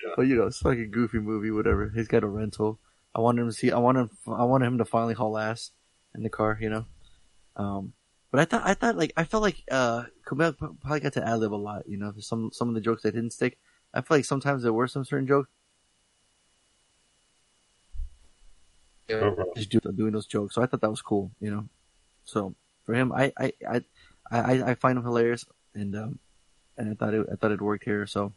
Yeah. But you know, it's like a goofy movie, whatever. He's got a rental. I wanted him to see. I wanted. Him, I wanted him to finally haul ass in the car. You know. Um. But I thought. I thought like I felt like uh Kumail probably got to ad lib a lot. You know, some some of the jokes that didn't stick. I feel like sometimes there were some certain jokes. Okay. just do, doing those jokes. So I thought that was cool, you know. So for him, I I I I, I find him hilarious, and um, and I thought it I thought it worked here. So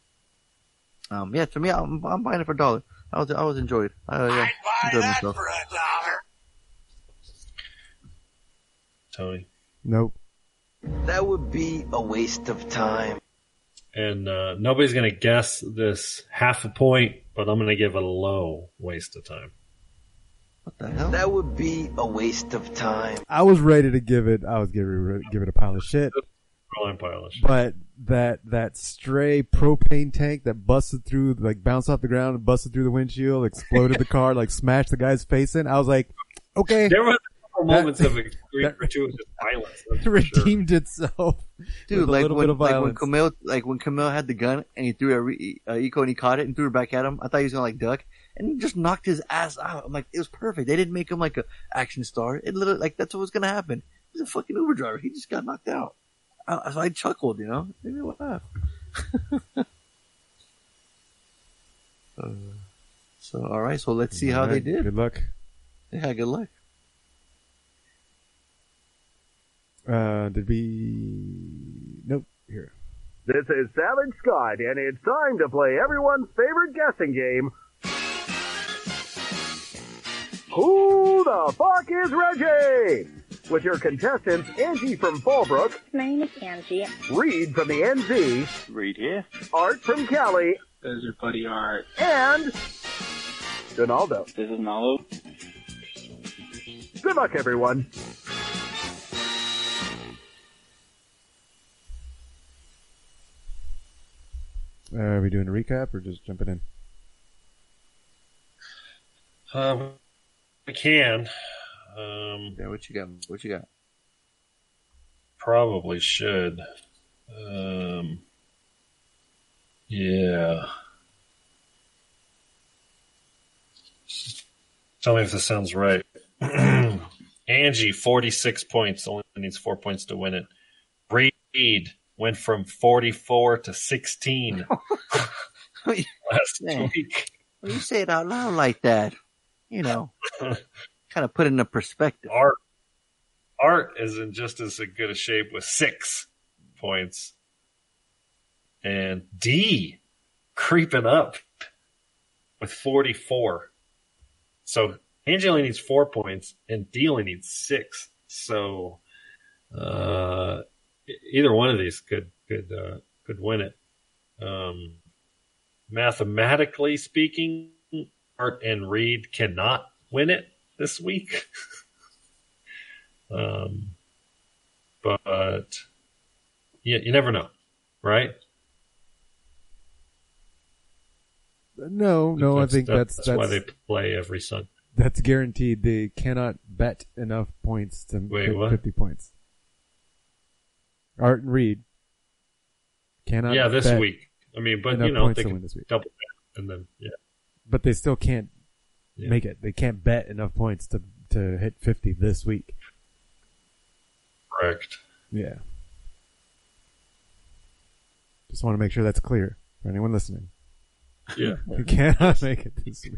um, yeah, to me, I'm I'm buying it for a dollar. I was I was enjoyed. I, yeah, enjoyed myself. Tony. Nope. That would be a waste of time. And uh, nobody's going to guess this half a point, but I'm going to give it a low waste of time. What the hell? That would be a waste of time. I was ready to give it. I was giving give it a pile of shit. Line polish. But that that stray propane tank that busted through, like bounced off the ground, and busted through the windshield, exploded the car, like smashed the guy's face in. I was like, okay, There were a couple That- moments of (laughs) extreme gratuitous violence. that's it for sure. redeemed itself. Dude, with a like little when bit of like when. Kumail like when Kumail had the gun and he threw a re- uh, eco and he caught it and threw it back at him. I thought he was gonna like duck and he just knocked his ass out. I'm like, it was perfect. They didn't make him like a action star. It literally like that's what was gonna happen. He's a fucking Uber driver. He just got knocked out. I, so I chuckled, you know. Maybe laugh. (laughs) uh, so all right, so let's see how they did. Good luck. Yeah, good luck. Uh, did we? Nope. Here. This is Savage Scott, and it's time to play everyone's favorite guessing game. Who the fuck is Reggie? With your contestants Angie from Fallbrook, My name is Angie. Reed from the NZ, Reed here. Art from Cali, There's your buddy Art. and Donaldo. This is Nalo. Good luck, everyone. Uh, are we doing a recap or just jumping in? Um, we can. Um, Yeah, what you got? What you got? probably should. Um, yeah. Tell me if this sounds right. (clears throat) Angie, 46 points, only needs four points to win it. Reed went from 44 to 16 (laughs) last Man. week. When you say it out loud like that, you know, (laughs) kind of put it in a perspective. Art, Art is in just as good a shape with six points. and D creeping up with 44. So Angie only needs four points, and D only needs six. So uh, either one of these could could uh, could win it. Um, mathematically speaking, Art and Reed cannot win it this week. (laughs) um, but you, you never know, right? No, no, I think that- that's that's why they play every Sunday. that's guaranteed. They cannot bet enough points to Wait, hit what? 50 points. Art and Reed cannot yeah, this bet, week. I mean, but you know they can this week. double that and then yeah. but they still can't Yeah. make it. They can't bet enough points to to hit 50 this week. Correct. Yeah. Just want to make sure that's clear for anyone listening. Yeah. (laughs) You cannot make it this week.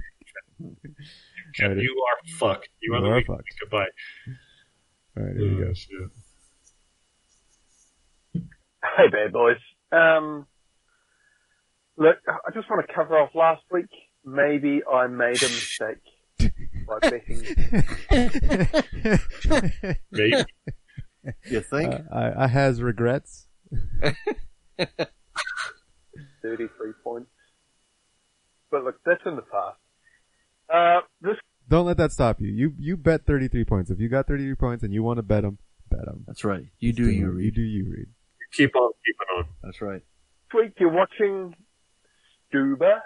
(laughs) You are fucked. You, You are are fucked. Goodbye. All right, here we go. Uh, oh, shit. Hey, bad boys. Um, look, I just want to cover off last week. Maybe I made a mistake by betting. (laughs) Maybe. You think? Uh, I, I has regrets. (laughs) 33 points. But look, that's in the past. Uh, this, Don't let that stop you. You you bet 33 points. If you got 33 points and you want to bet them, bet them. That's right. You do you, You Reed. do you, Reed. Keep on keeping on. That's right. This week you're watching Stuber.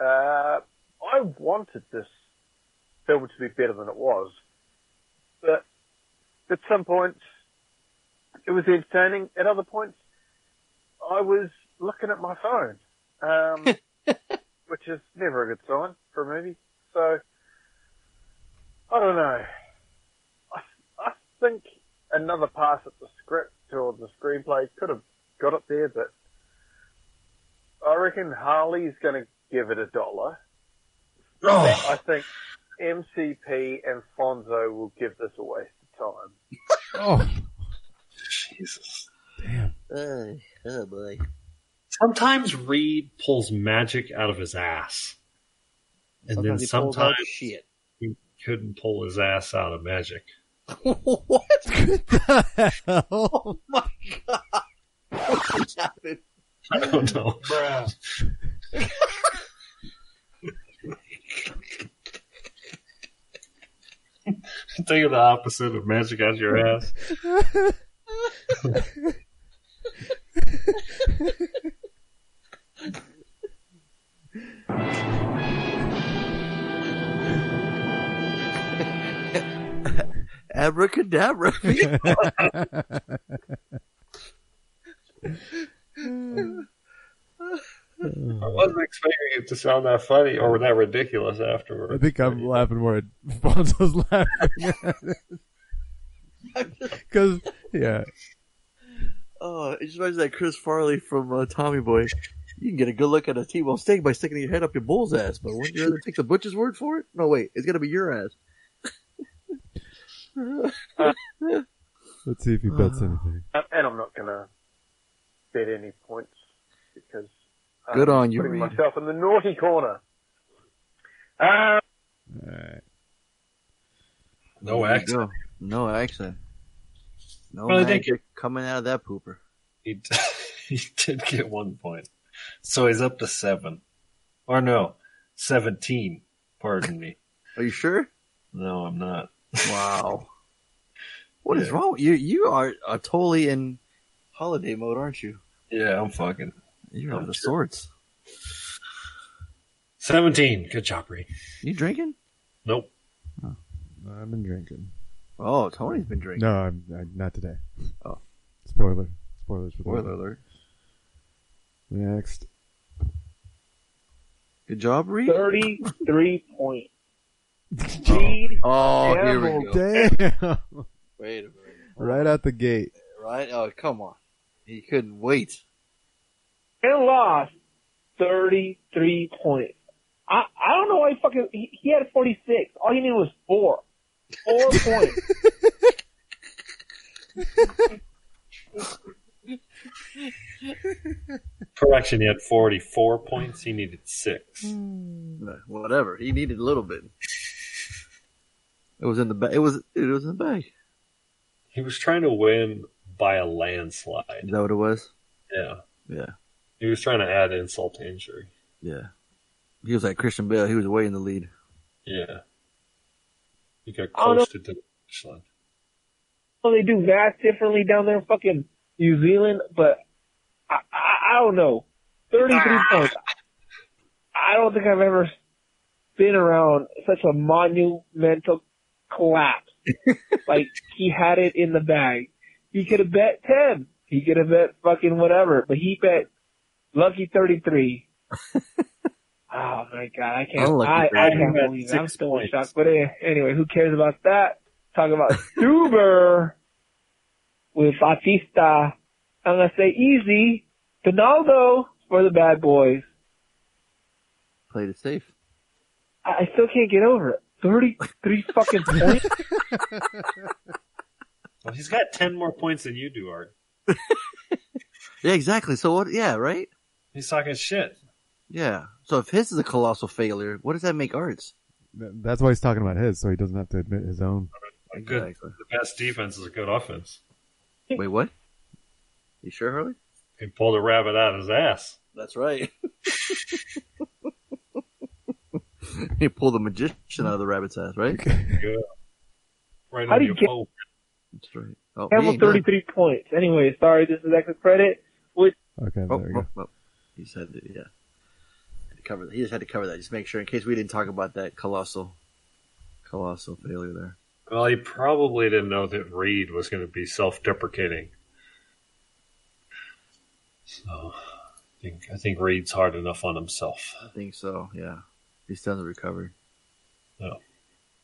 Uh, I wanted this film to be better than it was. But at some points, it was entertaining. At other points, I was looking at my phone. Um, (laughs) which is never a good sign for a movie. So, I don't know. I, I think another pass at the script or the screenplay could have got it there, but I reckon Harley's going to give it a dollar. Oh, I think MCP and Fonzo will give this a waste of time. (laughs) Oh, Jesus. damn. Uh, oh boy. Sometimes Reed pulls magic out of his ass. And Sometimes then he sometimes shit. he couldn't pull his ass out of magic. What? the hell? Oh my god! What happened? I don't know. Think of the opposite of magic out your ass. (laughs) Abracadabra. (laughs) I wasn't expecting it to sound that funny or that ridiculous afterwards. I think I'm laughing more at Fonzo's laughing. (laughs) Because, yeah. oh, it just reminds me of that Chris Farley from uh, Tommy Boy. You can get a good look at a T-bone steak by sticking your head up your bull's ass, but wouldn't you rather take the butcher's word for it? No, wait, it's gotta be your ass. Let's see if he bets anything. And and I'm not going to bet any points because I'm Good on you, putting Reed. myself in the naughty corner. Uh, Alright. No There you accent. go. No accent. No Well, I think magic coming out of that pooper. He, d- (laughs) he did get one point. So he's up to seven. Or no, 17. Pardon me. Are you sure? No, I'm not. Wow. (laughs) What is Yeah. wrong? You you are uh, totally in holiday mode, aren't you? Yeah, I'm fucking. You're I'm out of sure. sorts. 17. Good job, Reed. You drinking? Nope. I've been drinking. Oh, Tony's been drinking. No, I'm, I, not today. Oh. Spoiler. Spoilers for Spoiler later. alert. Next. Good job, Reed. 33 points. Oh. Reed Oh, here we go. Damn. (laughs) Wait a minute. right out the gate. Right? Oh, come on. He couldn't wait. and lost 33 points. I, I don't know why he fucking, he, he had 46. All he needed was four. Four (laughs) points. Correction, he had 44 points. He needed six. Hmm. Uh, whatever. He needed a little bit. It was in the bag. It was. It was in the bag. He was trying to win by a landslide. Is that what it was? Yeah. Yeah. He was trying to add insult to injury. Yeah. He was like Christian Bale. He was way in the lead. Yeah. He got oh, close to the finish line. Well, they do vast differently down there in fucking New Zealand, but I, I, I don't know. 33 ah. points. I don't think I've ever been around such a monumental collapse. (laughs) like, he had it in the bag. He could have bet 10. He could have bet fucking whatever, but he bet lucky 33. (laughs) oh my god, I can't, Unlucky I, I can't believe it. I'm still in shock. But eh, anyway, who cares about that? Talk about (laughs) Stuber with Batista. I'm gonna say easy. Donaldo for the bad boys. Played it safe. I, I still can't get over it. 33 fucking (laughs) points? Well, he's got 10 more points than you do, Art. (laughs) Yeah, exactly. So what? Yeah, right. He's talking shit. Yeah. So if his is a colossal failure, what does that make Art's? That's why he's talking about his, so he doesn't have to admit his own. A good, Exactly. the best defense is a good offense. Wait, what? You sure, Harley? He pulled a rabbit out of his ass. That's right. (laughs) (laughs) he pulled the magician out of the rabbit's ass, right? (laughs) Good. Right How do you get- pole. That's right. Oh, Campbell he ain't done. 33 points. Anyway, sorry, this is extra credit. Which, Okay, Oh, there we oh, go. oh, oh. He said, that, yeah. Had to cover that. He just had to cover that, just make sure in case we didn't talk about that colossal, colossal failure there. Well, he probably didn't know that Reed was going to be self-deprecating. So, I think I think Reed's hard enough on himself. I think so. Yeah, he still hasn't recovered. No.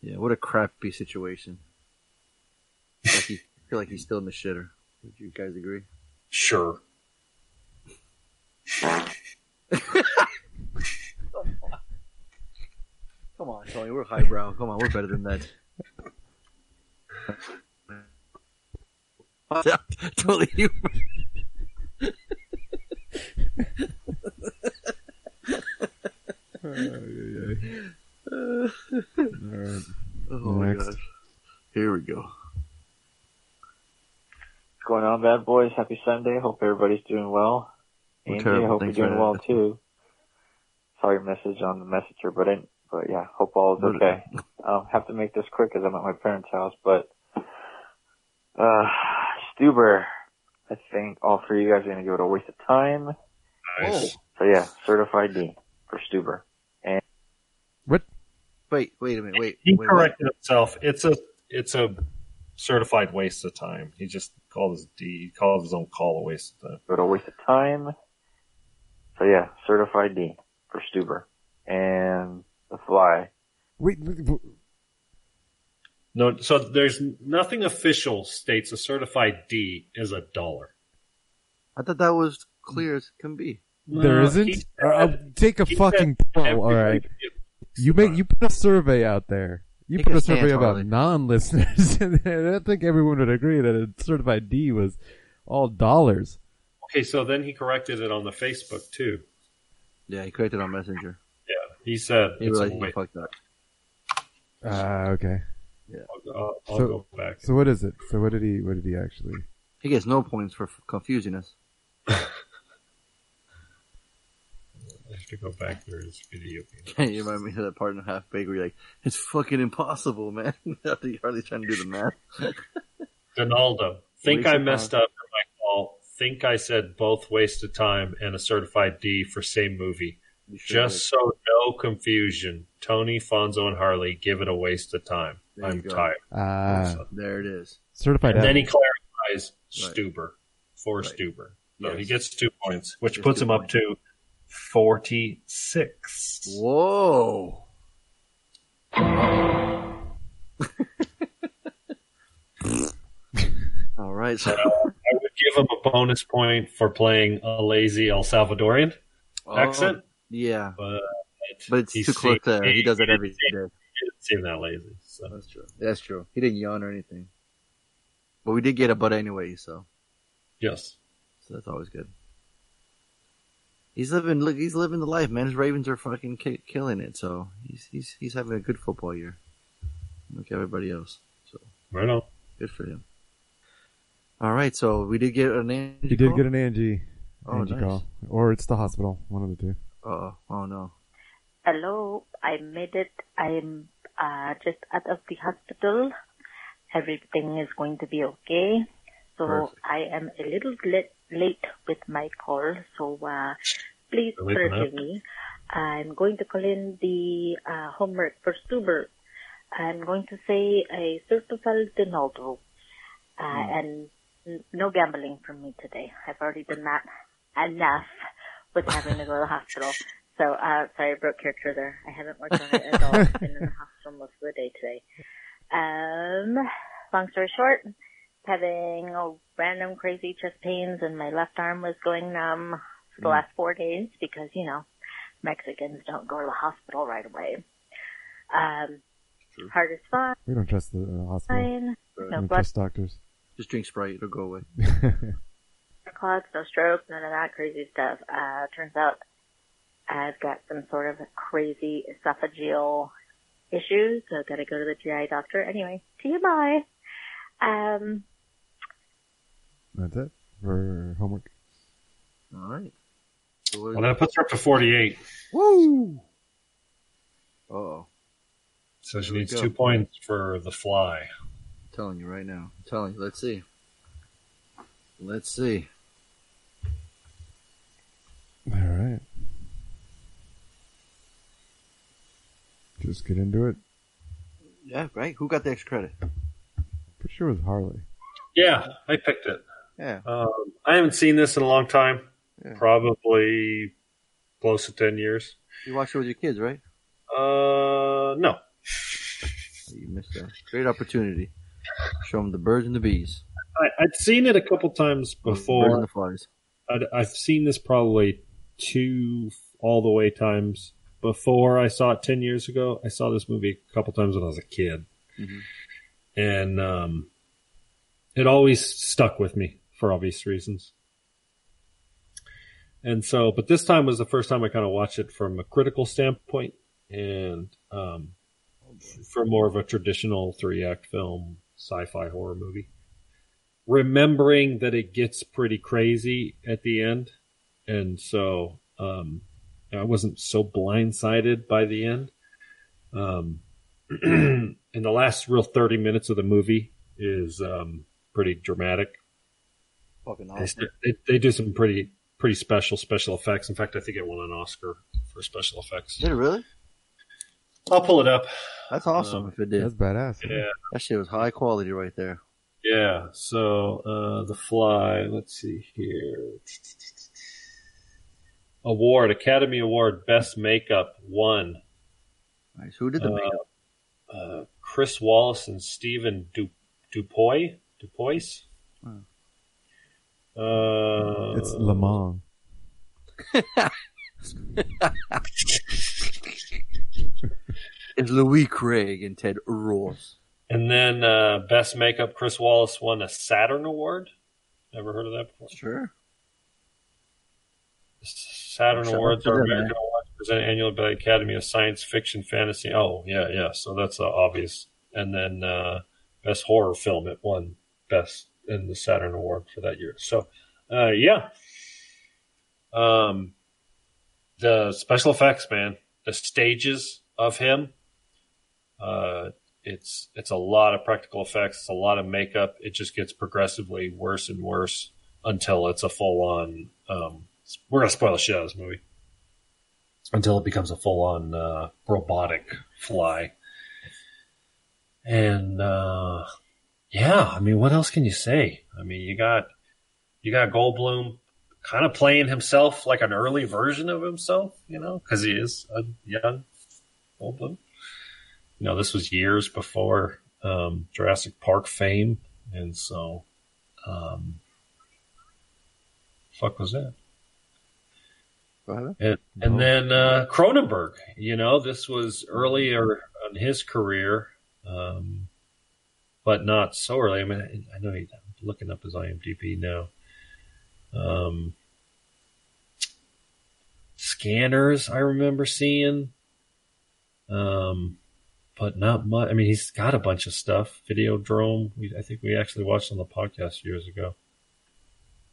Yeah, what a crappy situation. Like he, I feel like he's still in the shitter. Would you guys agree? Sure. Come on, Tony. We're highbrow. Come on, we're better than that. (laughs) totally. You. Alright. Oh my Next. gosh. Here we go. What's going on, bad boys? Happy Sunday. Hope everybody's doing well. We're Andy, terrible. I hope Thanks you're doing well asking. too. Sorry, your message on the messenger, but I, but yeah, hope all is okay. I'll have to make this quick because I'm at my parents' house, but uh, Stuber, I think all three of you guys are gonna give it a waste of time. Nice. So yeah, certified D for Stuber. And Wait, wait a minute. Wait. He wait, corrected himself. It's a it's a certified waste of time. He just called his D. He called his own call a waste of time. give it a waste of time. So yeah, certified D for Stuber. And the fly. Wait, wait, wait, No, so there's nothing official states a certified D is a dollar. I thought that was clear as can be. there Uh, isn't? he Or, uh, take a fucking said poll, alright. can get You make you put a survey out there. You Take put a a survey about Harley. non-listeners, (laughs) and I don't think everyone would agree that a certified D was all dollars. Okay, so then he corrected it on the Facebook too. Yeah, he corrected on Messenger. Yeah, he said He it's a realized he fucked up. Ah, okay. I'll, I'll, I'll So- go back. So what is it? So what did he? What did he actually? He gets no points for f- confusing us. (laughs) I have to go back to his video. Can you remind me of that part in Half Baked where you're like, it's fucking impossible, man. After (laughs) you're hardly trying to do the math. (laughs) Donaldo, think Waste I messed time. up in my call. Think I said both waste of time and a certified D for same movie. Sure Just so no confusion, Tony, Fonzo, and Harley give it a waste of time. There I'm tired. Ah, did. There it is. certified. And then he clarifies Right. Stuber for Right. Stuber. So Yes. he gets two points, which Gets puts two him up to 46. Whoa. (laughs) All right. So, I would give him a bonus point for playing a lazy El Salvadorian oh, accent, Oh, yeah. but, But it's too close seemed- there. He does it every He didn't seem that lazy. So. That's true. That's true. He didn't yawn or anything. But we did get a butt anyway, so, Yes. so that's always good. He's living. Look, he's living the life, man. His Ravens are fucking ki- killing it. So he's he's he's having a good football year. Like everybody else. So Right on. good for him. All right, so we did get an Angie. You did call? get an Angie. Oh, Angie nice. call. Or it's the hospital. One of the two. Uh-oh. Oh no. Hello, I made it. I'm uh, just out of the hospital. Everything is going to be okay. So Perfect. I am a little late, late with my call. So uh, please forgive me. I'm going to call in the uh, homework for Stuber. I'm going to say a certified Donaldo. Uh, and n- no gambling from me today. I've already done that enough with having to go to the hospital. (laughs) So, uh, sorry, I broke character there. I haven't worked on it at all. I've been in the (laughs) hospital most of the day today. Um, long story short, having a random crazy chest pains and my left arm was going numb for the Mm. last four days because, you know, Mexicans don't go to the hospital right away. Um, heart is fine. We don't trust the uh, hospital. Fine. We No don't blood trust doctors. Just drink Sprite. It'll go away. (laughs) clots, no stroke, none of that crazy stuff. Uh, turns out I've got some sort of crazy esophageal issues, so I've got to go to the GI doctor. Anyway, TMI. Um, That's it for homework. All right. Well, that puts her up to 48. Woo! Oh, So she needs go. two points for the fly. I'm telling you right now. I'm telling you. Let's see. Let's see. All right. Just get into it. Yeah, right. Who got the extra credit? Pretty sure it was Harley. Yeah, I picked it. Yeah. Um, I haven't seen this in a long time. Probably close to 10 years. You watched it with your kids, right? Uh, no. You missed a great opportunity. Show them the birds and the bees. I, I'd seen it a couple times Birds and before. the flies. I'd, I've seen this probably two all the way times before I saw it 10 years ago. I saw this movie a couple times when I was a kid. Mhm. And um, it always stuck with me for obvious reasons. And so, but this time was the first time I kind of watched it from a critical standpoint and um, for more of a traditional three act film, sci fi horror movie. Remembering that it gets pretty crazy at the end. And so um, I wasn't so blindsided by the end. Um, (clears throat) and the last real 30 minutes of the movie is um, pretty dramatic. Fucking They, awesome. st- they, they do some pretty pretty special special effects. In fact, I think it won an Oscar for special effects. Did it really? I'll pull it up. That's awesome Um, if it did. That's badass. Yeah, That shit was high quality right there. yeah. So uh, the Fly. Let's see here. Award Academy Award Best Makeup won. Nice. Who did the Uh, makeup? uh, Chris Walas and Stephen du- Dupoy. Dupois. Uh, It's Lamont. (laughs) It's Louis Craig and Ted Ross. And then uh, Best Makeup, Chris Walas won a Saturn Award. Never heard of that before? Sure. Saturn Shout Awards are them, American man. awards presented annually by the Academy of Science Fiction, Fantasy. Oh, yeah, yeah. So that's uh, obvious. And then uh, Best Horror Film, it won Best in the Saturn Award for that year. So, uh, yeah. Um, the special effects, man, the stages of him. Uh, it's it's a lot of practical effects. It's a lot of makeup. It just gets progressively worse and worse until it's a full on. Um, we're gonna spoil the shit out of this movie until it becomes a full on uh, robotic fly. And uh, yeah, I mean, what else can you say? I mean, you got you got Goldblum kind of playing himself like an early version of himself, you know, because he is a young Goldblum. You know, this was years before um, Jurassic Park fame, and so, um, fuck was that? And, and then uh, Cronenberg, you know, this was earlier in his career, um, but not so early. I mean, I know he, looking up his IMDb now. Um, Scanners, I remember seeing. Um, but not much. I mean, he's got a bunch of stuff. Videodrome. We, I think we actually watched on the podcast years ago.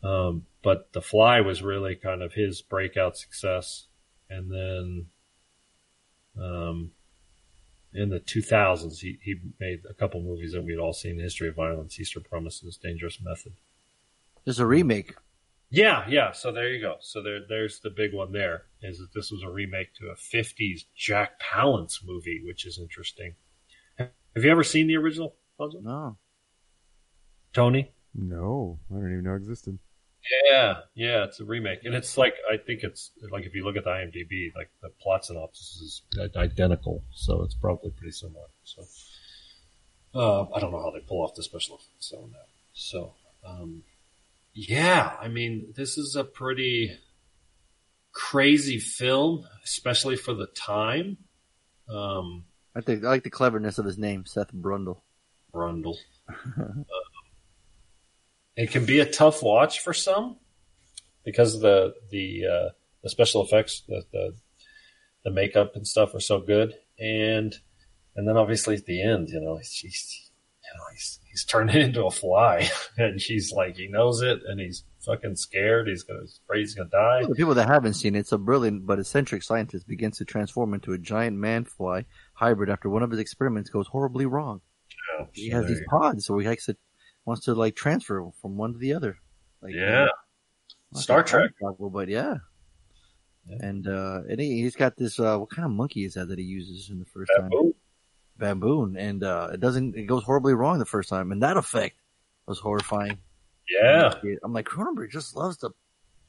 Um, but The Fly was really kind of his breakout success. And then, um, in the 2000s, he, he made a couple movies that we'd all seen: History of Violence, Eastern Promises, Dangerous Method. There's a remake. Yeah, yeah. So there you go. So there, there's the big one. There is that this was a remake to a '50s Jack Palance movie, which is interesting. Have you ever seen the original? Fonzo? No. Tony? No, I don't even know it existed. Yeah, yeah. It's a remake, and it's like I think it's like if you look at the IMDb, like the plot synopsis is identical, so it's probably pretty similar. So uh, I don't know how they pull off the special effects on that. So. Um, yeah, I mean, this is a pretty crazy film, especially for the time. Um, I think I like the cleverness of his name, Seth Brundle. Brundle. um, (laughs) it can be a tough watch for some because the the uh, the special effects, the, the the makeup and stuff are so good, and and then obviously at the end, you know, he's, he's you know he's he's turning (laughs) into a fly, (laughs) and she's like, he knows it, and he's fucking scared. He's gonna, he's afraid he's gonna die. For the people that haven't seen it, it's a brilliant but eccentric scientist begins to transform into a giant man fly hybrid after one of his experiments goes horribly wrong. Yeah, he so has these pods, so he likes to wants to like transfer from one to the other. Like, Yeah. Star Trek. travel, but yeah. And uh, and he, he's got this. Uh, what kind of monkey is that that he uses in the first time? Baboon. Baboon, and uh, it doesn't. It goes horribly wrong the first time, and that effect was horrifying. Yeah. I'm like Cronenberg just loves to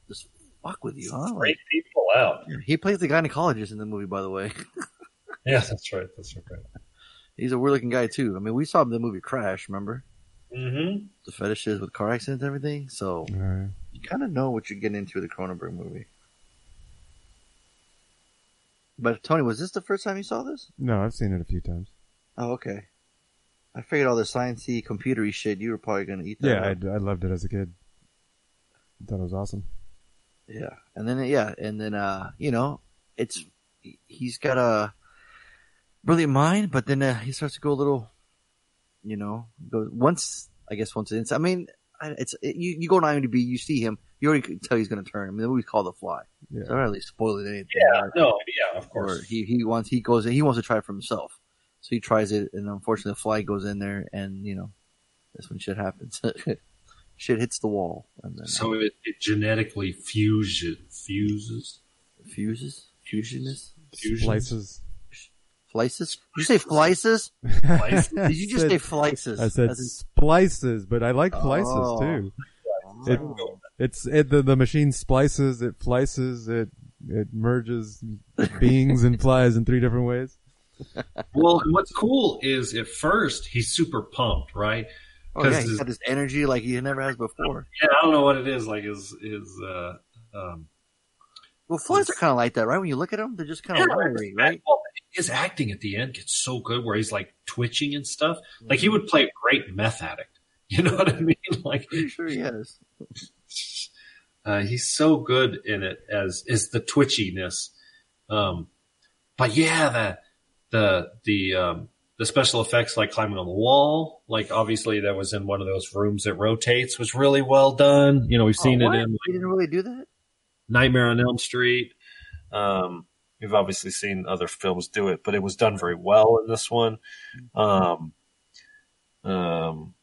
just fuck with you, huh? Freak people out. He plays the gynecologist in the movie, by the way. (laughs) Yeah, that's right. That's right. He's a weird looking guy too. I mean, we saw him in the movie Crash, remember? Mm-hmm. The fetishes with car accidents and everything. So you kind of know what you're getting into with the Cronenberg movie. But Tony, was this the first time you saw this? No, I've seen it a few times. Oh, okay. I figured all the sciencey, computery shit you were probably gonna eat. That Yeah, up. I, I loved it as a kid. thought it was awesome. Yeah, and then yeah, and then uh, you know, it's he's got a brilliant mind, but then uh, he starts to go a little, you know, go once I guess once it's. I mean, it's it, you you go on IMDb, you see him, you already can tell he's going to turn. I mean, the movie's called The Fly. Yeah. So I don't really spoil it anything. Yeah, right? no, yeah, of Or course. he he wants he goes he wants to try it for himself, so he tries it, and unfortunately, the fly goes in there, and you know, that's when shit happens. (laughs) shit hits the wall, and then So it, it genetically fuses, fuses, fuses, fusionist, fusions. Slices. Flices? Did you say flices? Slices? (laughs) Did you just I say flices? I said in- splices, but I like flices Oh. too. It, it's it, the the machine splices, it flices, it it merges (laughs) beings and flies in three different ways. Well, what's cool is at first he's super pumped, right? Oh yeah, 'Cause he's his- got this energy like he never has before. yeah, I don't know what it is. Like his his uh, um, Well, flies are kind of like that, right? When you look at them, they're just kind of Yeah, wiry, right? well, his acting at the end gets so good where he's like twitching and stuff. Like he would play a great meth addict. (laughs) You know what I mean? (laughs) Like Pretty sure he has. (laughs) Uh, he's so good in it as is the twitchiness. Um, but yeah, the the the um, the special effects like climbing on the wall, like obviously that was in one of those rooms that rotates, was really well done. You know, we've seen Oh, it in He didn't really do that. Nightmare on Elm Street. Um, we've obviously seen other films do it, but it was done very well in this one. Um, um,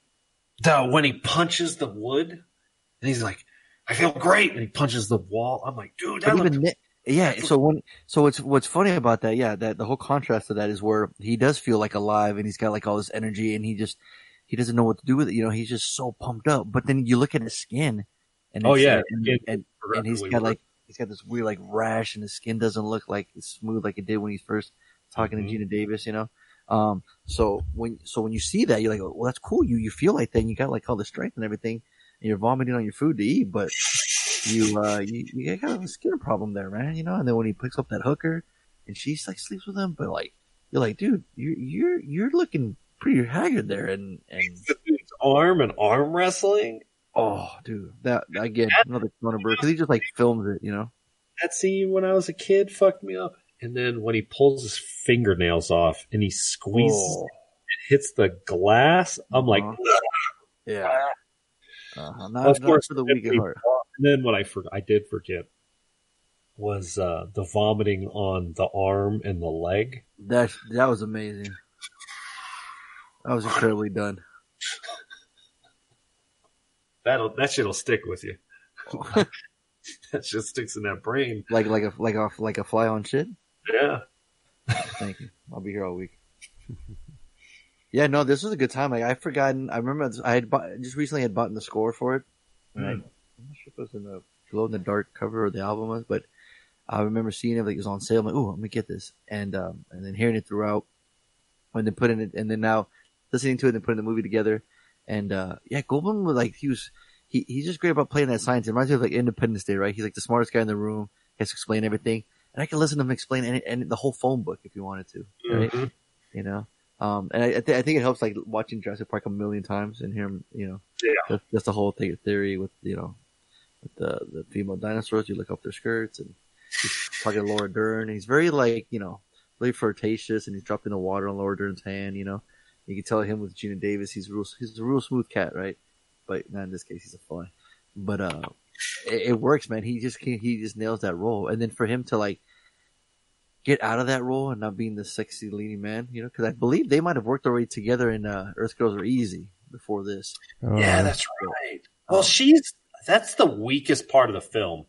the, when he punches the wood, and he's like, "I feel great," and he punches the wall. I'm like, "Dude, that looked even yeah. So when so what's what's funny about that? Yeah, that the whole contrast to that is where he does feel like alive and he's got like all this energy and he just he doesn't know what to do with it. You know, he's just so pumped up. But then you look at his skin, and Oh, yeah, and, it- and, and he's got like he's got this weird like rash and his skin doesn't look like it's smooth like it did when he's first talking Mhm. to Geena Davis. You know. Um, so when, so when you see that, you're like, well, that's cool. You, you feel like that and you got like all the strength and everything and you're vomiting on your food to eat, but you, uh, you, you got a skin problem there, man, you know? And then when he picks up that hooker and she's like sleeps with him, but like, you're like, dude, you're, you're, you're looking pretty haggard there. And, and, arm and arm wrestling. Oh, dude, that, again, another Cronenberg, cause he just like films it, you know? that scene when I was a kid fucked me up. And then when he pulls his fingernails off and he squeezes, Oh. it hits the glass. I'm like, Yeah. Uh-huh. Not, of not course, for the weak at and then what I for, I did forget was uh, the vomiting on the arm and the leg. That that was amazing. That was incredibly done. That'll that shit'll stick with you. (laughs) that shit sticks in that brain. Like like a like a like a fly on shit. Yeah. Thank you. I'll be here all week. yeah, no, this was a good time. Like I've forgotten. I remember I had bought, just recently had bought the score for it. And I, Mm. I'm not sure if it was in the glow in the dark cover or the album was, but I remember seeing it like it was on sale. I'm like, oh, I'm gonna get this, and um, and then hearing it throughout, and then putting it, and then now listening to it and putting the movie together, and uh, yeah, Goldblum was like he was he he's just great about playing that science. It reminds me of like Independence Day, right? He's like the smartest guy in the room. He has to explain everything, and I can listen to him explain any, any the whole phone book if you wanted to, right? Mhm. You know, um, and I I, th- I think it helps like watching Jurassic Park a million times and hear him, you know, Yeah. that's, that's the whole thing, theory with you know, with the the female dinosaurs. You look up their skirts and he's talking to Laura Dern. He's very like you know, really flirtatious, and he's dropping the water on Laura Dern's hand. You know, you can tell him with Geena Davis. He's real. He's a real smooth cat, right? But not in this case. He's a fly. But uh, it, it works, man. He just can, he just nails that role, and then for him to like get out of that role and not being the sexy leading man, you know, because I believe they might have worked already together in uh, Earth Girls Are Easy before this. Oh, yeah, that's right. Well, she's that's the weakest part of the film.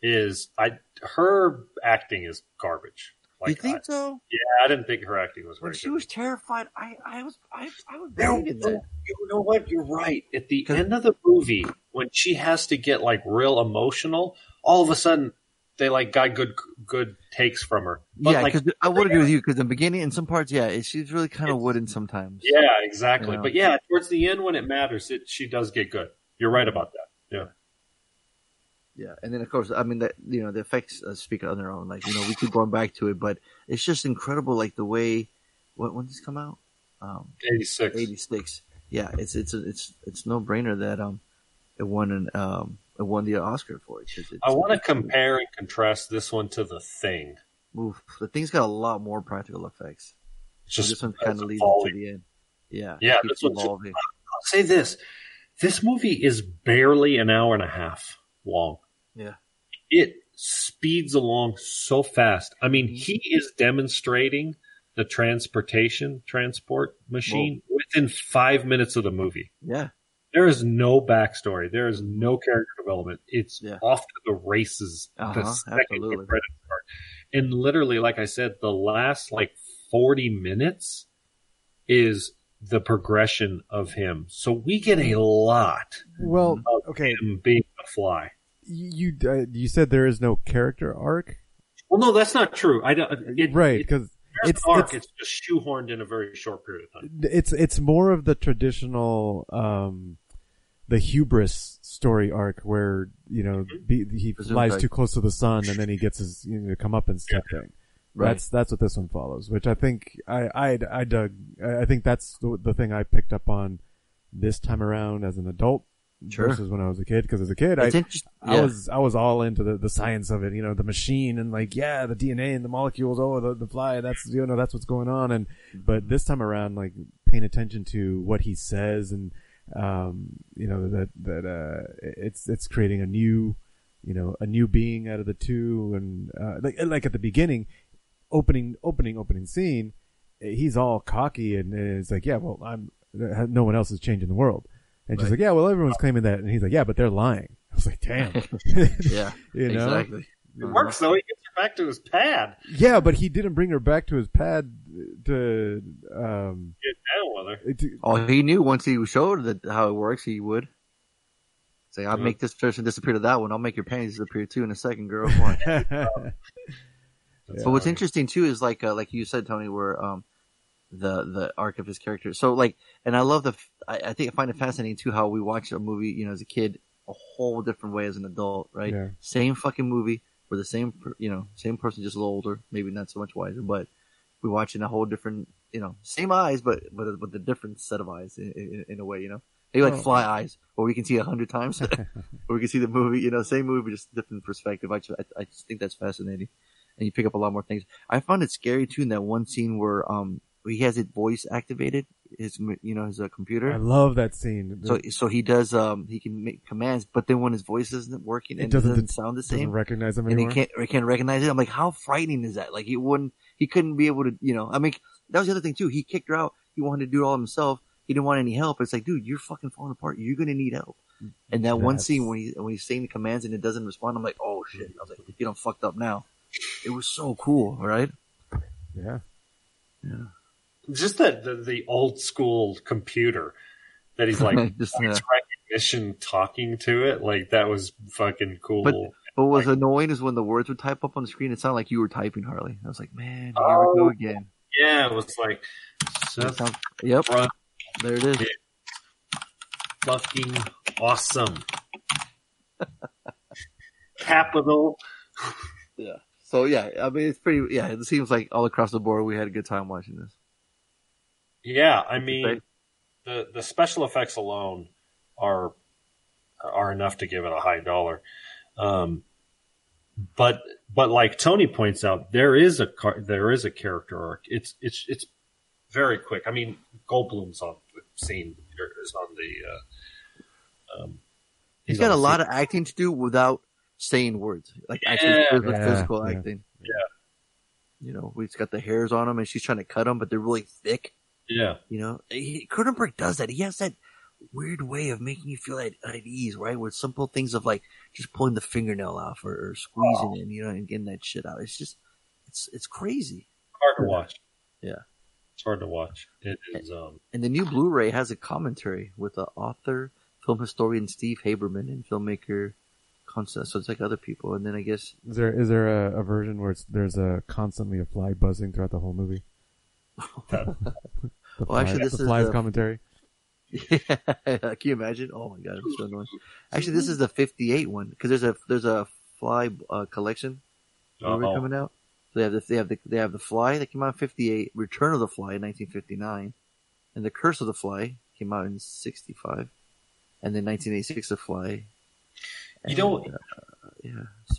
Is I her acting is garbage. You think so? Yeah, I didn't think her acting was When very she good. was terrified, I I was I I was buried in that. You know what? You're right. At the end of the movie, when she has to get like real emotional, all of a sudden they like got good good takes from her. But, yeah, like, because I would agree with you. Because in the beginning, in some parts, yeah, she's really kind of wooden sometimes. yeah, exactly. Yeah. But yeah, towards the end when it matters, it she does get good. You're right about that. Yeah. Yeah, and then of course, I mean that you know the effects uh, speak on their own. Like you know, we keep going back to it, but it's just incredible. Like the way what when this come out? Um, 86. 86. Yeah, it's it's it's it's no brainer that um it won an um it won the Oscar for it. it's, I want to compare and contrast this one to the thing. Oof, the thing's got a lot more practical effects. Just this one kind of leads to the end. Yeah, Yeah, this one's. I'll say this. This movie is barely an hour and a half long. Yeah. It speeds along so fast. I mean, Mm-hmm. he is demonstrating the transportation transport machine within five minutes of the movie. Yeah. There is no backstory. There is no character development. It's off to the races the Uh-huh, second absolutely. the credits. And literally, like I said, the last like 40 minutes is the progression of him. So we get a lot Well, of okay. him being a fly. You uh, you said there is no character arc, Well, no, that's not true. I don't. It, right? Because There's it's arc. it's It's, just shoehorned in a very short period of time. it's it's more of the traditional um the hubris story arc where you know Mm-hmm. be, he Presumed flies like- too close to the sun and then he gets his you know come up and step thing. Right. That's that's what this one follows, which I think I I I dug. I I think that's the, the thing I picked up on this time around as an adult Sure. versus when I was a kid. Because as a kid, I I was I was all into the, the science of it. You know, the machine and like yeah, the DNA and the molecules. Oh, the the fly. That's you know that's what's going on. And but this time around, like paying attention to what he says and um you know that that uh it's it's creating a new you know a new being out of the two and uh like like at the beginning opening opening opening scene he's all cocky and it's like yeah well i'm no one else is changing the world and she's like yeah well everyone's claiming that and he's like yeah but they're lying (laughs) i was like damn (laughs) (laughs) Yeah, you know exactly. It works though. He gets her back to his pad. yeah but he didn't bring her back to his pad to um Get down with her. to- Oh, he knew once he showed that how it works, he would. Say, I'll Yeah. make this person disappear to that one. I'll make your panties disappear too in a second, girl. Come on. But what's interesting too is like uh, like you said, Tony, where um the the arc of his character. So like, and I love the I think I find it fascinating too how we watch a movie, you know, as a kid, a whole different way as an adult, right? Yeah. Same fucking movie, where the same you know same person, just a little older, maybe not so much wiser, but we watch in a whole different, you know, same eyes, but but but the different set of eyes in, in, in a way, you know. Maybe like Oh. Fly Eyes, where we can see a hundred times, (laughs) (laughs) where we can see the movie, you know, same movie, just different perspective. I just, I, I just think that's fascinating, and you pick up a lot more things. I found it scary too in that one scene where um he has it voice activated, his you know his uh, computer. I love that scene. So so he does um he can make commands, but then when his voice isn't working It doesn't- it doesn't sound the doesn't same, recognize him and he anymore? can't he can't recognize it. I'm like, how frightening is that? Like he wouldn't he couldn't be able to you know I mean that was the other thing too. He kicked her out. He wanted to do it all himself. He didn't want any help. It's like, dude, you're fucking falling apart. You're gonna need help. And that one scene when he when he's saying the commands and it doesn't respond, I'm like, oh shit. I was like, you don't fucked up now. It was so cool, right? Yeah. Yeah. Just that the, the old school computer that he's like (laughs) Just, yeah. recognition talking to it. Like that was fucking cool. But what was annoying is when the words would type up on the screen, it sounded like you were typing, Harley. I was like, man, here we go Oh. again. yeah, it was like That sounds- yep. Run. There it is. fucking awesome. (laughs) Capital. Yeah. So yeah, I mean, it's pretty. Yeah, it seems like all across the board we had a good time watching this. Yeah, I mean the the special effects alone are are enough to give it a high dollar. Um, but but like Tony points out, there is a car, there is a character arc. It's it's it's very quick. I mean, Goldblum's on the scene or is on the. Uh, um, He's he's got a lot scene. of acting to do without saying words, like actually Yeah. phys- Yeah, physical yeah. acting. Yeah, You know, he's got the hairs on him, and she's trying to cut them, but they're really thick. Yeah, You know, he, Cronenberg does that. He has that weird way of making you feel at, at ease, right? With simple things of like just pulling the fingernail off or, or squeezing Oh. it, you know, and getting that shit out. It's just, it's it's crazy. hard to watch. Yeah. It's hard to watch. It is. Um, And the new Blu-ray has a commentary with the author, film historian Steve Haberman, and filmmaker Constance. So it's like other people. And then I guess Is there is there a, a version where it's, there's a constantly a fly buzzing throughout the whole movie? The Well, actually, this the is flies the- commentary. (laughs) Yeah, can you imagine? Oh my god, it's so annoying. Actually, this is the '58 one because there's a there's a fly uh, collection movie Uh-oh. coming out. So they have the, they have the they have the Fly that came out in '58, Return of the Fly in 1959, and The Curse of the Fly came out in '65, and then 1986 The Fly. You know, And, uh, yeah.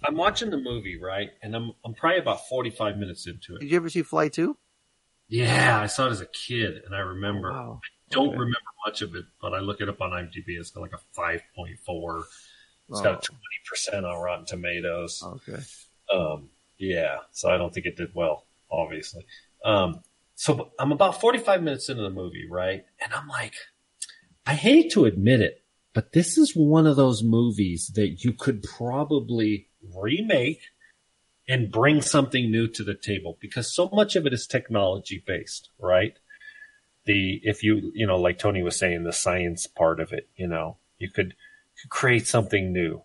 I'm watching the movie right, and I'm I'm probably about 45 minutes into it. Did you ever see Fly Two? Yeah, I saw it as a kid, and I remember. Wow. I don't Okay. remember much of it, but I look it up on IMDb. It's got like a 5.4. It's Oh. got 20% on Rotten Tomatoes. Okay. Um, yeah, so I don't think it did well, obviously. Um, so I'm about 45 minutes into the movie, right? And I'm like, I hate to admit it, but this is one of those movies that you could probably remake and bring something new to the table because so much of it is technology based, right? The, if you, you know, like Tony was saying, the science part of it, you know, you could, create something new.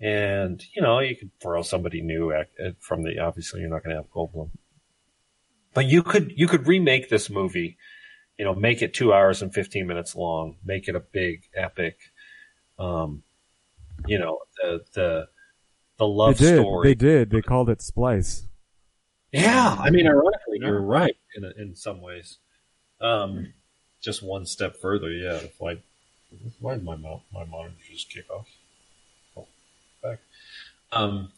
And, you know, you could throw somebody new at, at, from the, obviously you're not going to have Goldblum. But you could, you could remake this movie, you know, make it two hours and 15 minutes long, make it a big epic, um, you know, the, the, the love they did. story. They did. They called it Splice. Yeah, I mean, ironically, you're right in in some ways. Um, just one step further, yeah. If I, why did my mo- my monitor just kick off? Oh, back. Um,